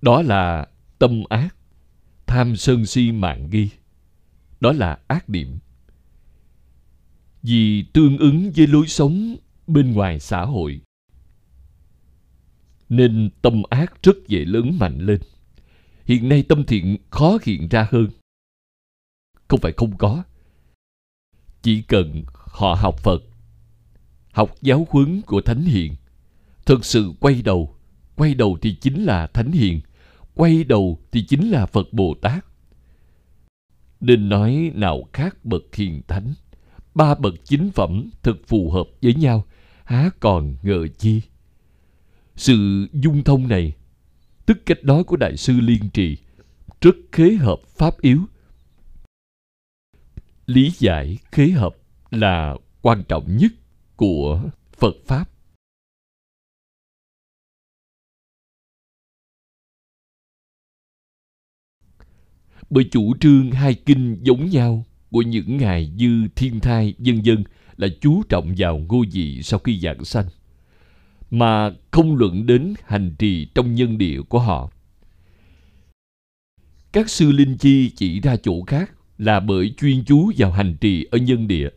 Đó là tâm ác, tham sân si mạng nghi. Đó là ác niệm. Vì tương ứng với lối sống bên ngoài xã hội, nên tâm ác rất dễ lớn mạnh lên. Hiện nay tâm thiện khó hiện ra hơn. Không phải không có. Chỉ cần họ học phật, học giáo huấn của thánh hiền, thực sự quay đầu quay đầu thì chính là thánh hiền quay đầu thì chính là phật bồ tát. Nên nói nào khác bậc hiền thánh, ba bậc chính phẩm thật phù hợp với nhau, há còn ngờ chi? Sự dung thông này, tức cách nói của đại sư liên trì, rất khế hợp pháp yếu. Lý giải khế hợp là quan trọng nhất của phật pháp. Bởi chủ trương hai kinh giống nhau, của những ngài như thiên thai dân dân là chú trọng vào ngôi vị sau khi giảng sanh. Mà không luận đến hành trì trong nhân địa của họ. Các sư linh chi chỉ ra chỗ khác là bởi chuyên chú vào hành trì ở nhân địa,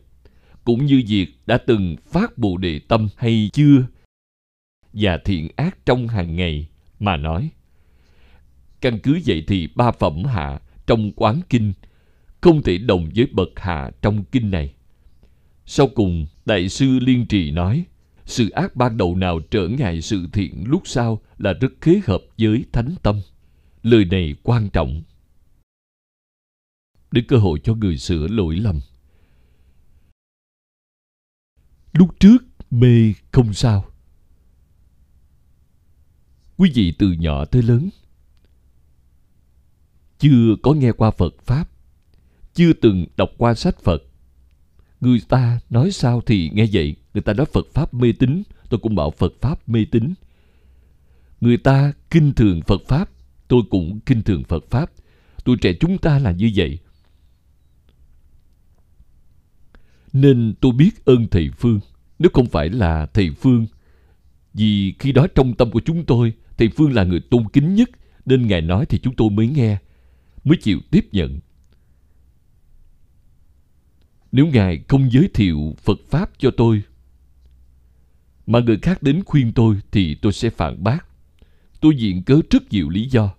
cũng như việc đã từng phát bồ đề tâm hay chưa, và thiện ác trong hàng ngày, mà nói. Căn cứ vậy thì ba phẩm hạ trong quán kinh, không thể đồng với bậc hạ trong kinh này. Sau cùng, đại sư liên trì nói, sự ác ban đầu nào trở ngại sự thiện lúc sau là rất khế hợp với thánh tâm. Lời này quan trọng. Để cơ hội cho người sửa lỗi lầm. Lúc trước mê không sao. Quý vị từ nhỏ tới lớn chưa có nghe qua phật pháp, chưa từng đọc qua sách phật. Người ta nói sao thì nghe vậy. Người ta nói phật pháp mê tín, tôi cũng bảo phật pháp mê tín. Người ta kinh thường phật pháp, tôi cũng kinh thường phật pháp. Tuổi trẻ chúng ta là như vậy. Nên tôi biết ơn thầy phương. Nếu không phải là thầy phương, vì khi đó trong tâm của chúng tôi, thầy phương là người tôn kính nhất, nên ngài nói thì chúng tôi mới nghe mới chịu tiếp nhận. Nếu ngài không giới thiệu phật pháp cho tôi, mà người khác đến khuyên tôi thì tôi sẽ phản bác. Tôi diện cớ rất nhiều lý do,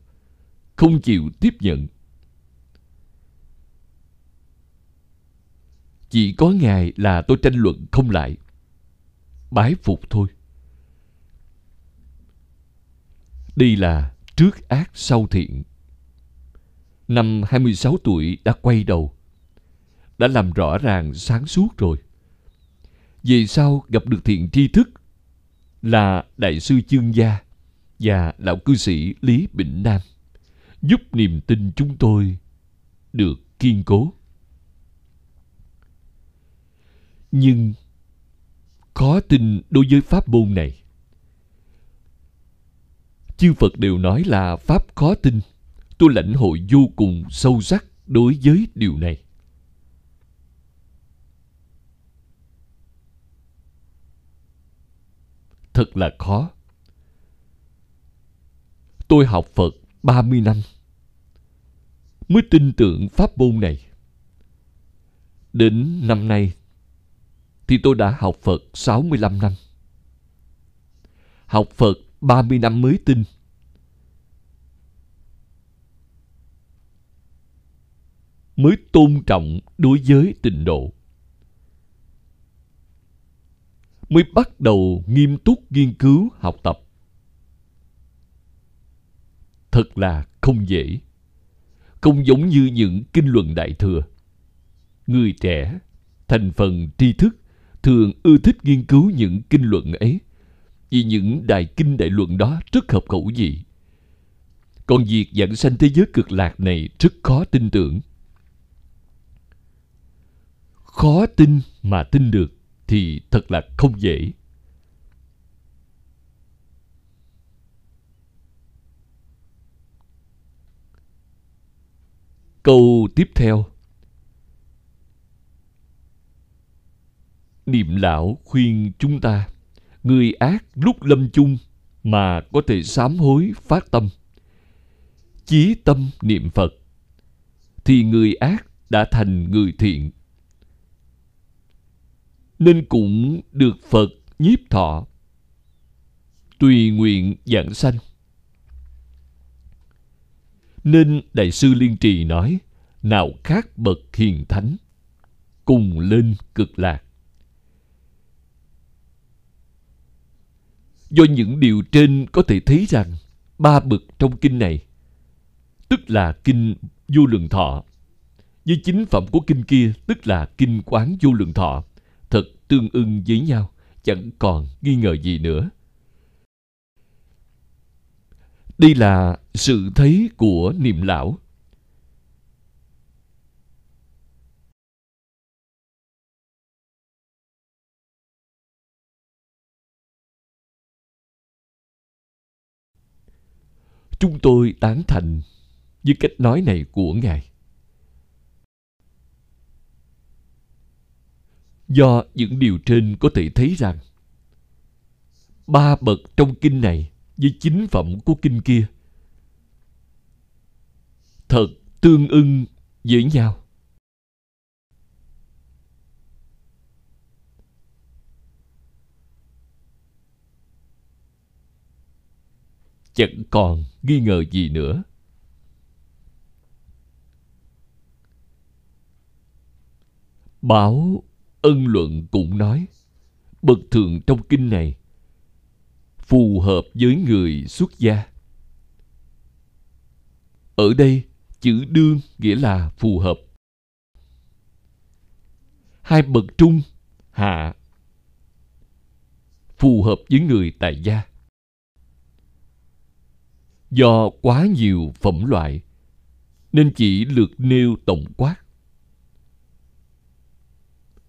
không chịu tiếp nhận. Chỉ có ngài là tôi tranh luận không lại, bái phục thôi. Đây là trước ác sau thiện năm 26 tuổi đã quay đầu, đã làm rõ ràng sáng suốt rồi. Về sau gặp được thiện tri thức là đại sư chương gia và lão cư sĩ lý bỉnh nam, giúp niềm tin chúng tôi được kiên cố? Nhưng khó tin đối với pháp môn này. Chư phật đều nói là pháp khó tin tôi lãnh hội vô cùng sâu sắc đối với điều này thật là khó tôi học phật 30 năm mới tin tưởng pháp môn này đến năm nay thì tôi đã học Phật 65 năm. Học Phật 30 năm mới tin. Mới tôn trọng đối với tịnh độ. Mới bắt đầu nghiêm túc nghiên cứu học tập. Thật là không dễ. Không giống như những kinh luận đại thừa. Người trẻ, thành phần tri thức thường ưa thích nghiên cứu những kinh luận ấy vì những đại kinh đại luận đó rất hợp khẩu vị. Còn việc dẫn sanh thế giới cực lạc này rất khó tin tưởng khó tin mà tin được thì thật là không dễ. Câu tiếp theo. Niệm lão khuyên chúng ta, người ác lúc lâm chung mà có thể sám hối phát tâm. Chí tâm niệm phật, thì người ác đã thành người thiện nên cũng được phật nhiếp thọ. Tùy nguyện giảng sanh. Nên đại sư liên trì nói, nào khác bậc hiền thánh, cùng lên cực lạc. Do những điều trên có thể thấy rằng, ba bậc trong kinh này, tức là kinh vô lượng thọ với chính phẩm của kinh kia, tức là kinh quán vô lượng thọ thật tương ưng với nhau, chẳng còn nghi ngờ gì nữa. Đây là sự thấy của niệm lão. Chúng tôi tán thành với cách nói này của ngài. Do những điều trên có thể thấy rằng, ba bậc trong kinh này với chính phẩm của kinh kia thật tương ưng với nhau. Chẳng còn nghi ngờ gì nữa. Báo ân luận cũng nói, bậc thượng trong kinh này phù hợp với người xuất gia. Ở đây, chữ đương nghĩa là phù hợp. Hai bậc trung hạ phù hợp với người tại gia. Do quá nhiều phẩm loại, nên chỉ lượt nêu tổng quát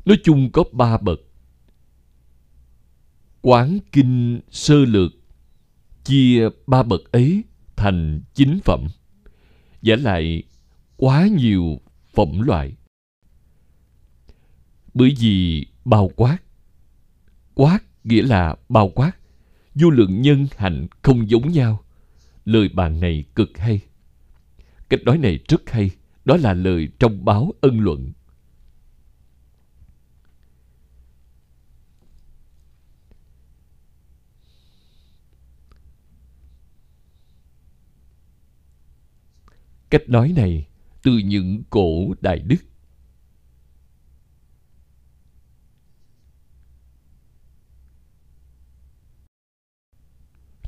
nói chung có ba bậc. Quán kinh sơ lược, chia ba bậc ấy thành chín phẩm. Giả lại, quá nhiều phẩm loại. Bởi vì bao quát quát nghĩa là bao quát, vô lượng nhân hạnh không giống nhau. Lời bàn này cực hay. Cách nói này rất hay, đó là lời trong báo ân luận. Cách nói này từ những cổ đại đức.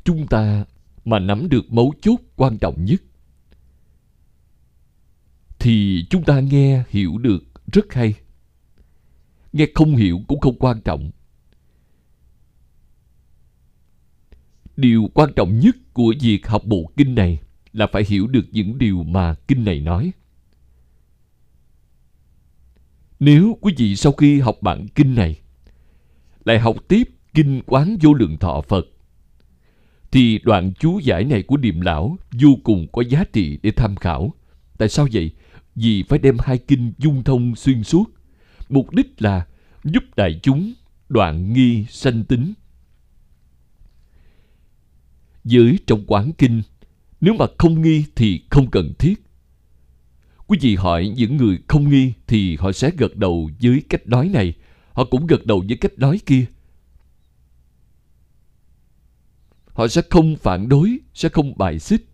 Chúng ta mà nắm được mấu chốt quan trọng nhất, thì chúng ta nghe hiểu được rất hay. Nghe không hiểu cũng không quan trọng. Điều quan trọng nhất của việc học bộ kinh này là phải hiểu được những điều mà kinh này nói. Nếu quý vị sau khi học bản kinh này, lại học tiếp kinh quán vô lượng thọ phật, thì đoạn chú giải này của điềm lão vô cùng có giá trị để tham khảo. Tại sao vậy? Vì phải đem hai kinh dung thông xuyên suốt. Mục đích là giúp đại chúng đoạn nghi sanh tính. Dưới trong quán kinh nếu mà không nghi thì không cần thiết. Quý vị hỏi những người không nghi thì họ sẽ gật đầu với cách nói này. Họ cũng gật đầu với cách nói kia. Họ sẽ không phản đối, sẽ không bài xích.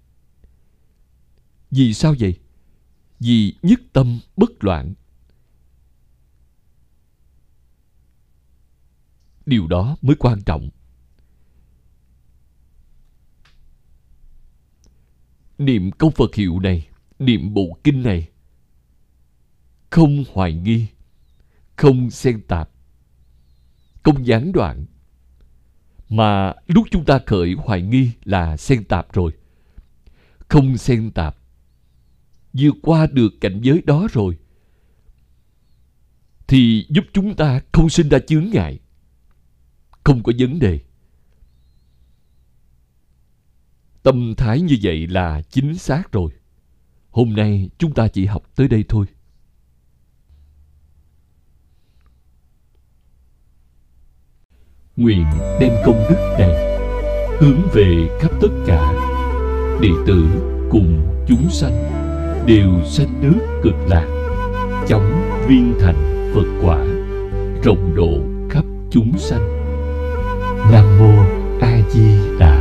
Vì sao vậy? Vì nhất tâm bất loạn. Điều đó mới quan trọng. Niệm câu Phật hiệu này, niệm bộ kinh này, không hoài nghi, không xen tạp, không gián đoạn. Mà lúc chúng ta khởi hoài nghi là xen tạp rồi. Không xen tạp, vượt qua được cảnh giới đó rồi, thì giúp chúng ta không sinh ra chướng ngại, không có vấn đề. Tâm thái như vậy là chính xác rồi. Hôm nay chúng ta chỉ học tới đây thôi. nguyện đem công đức này hướng về khắp tất cả đệ tử cùng chúng sanh đều sanh nước cực lạc, chóng viên thành phật quả, rộng độ khắp chúng sanh nam mô a di đà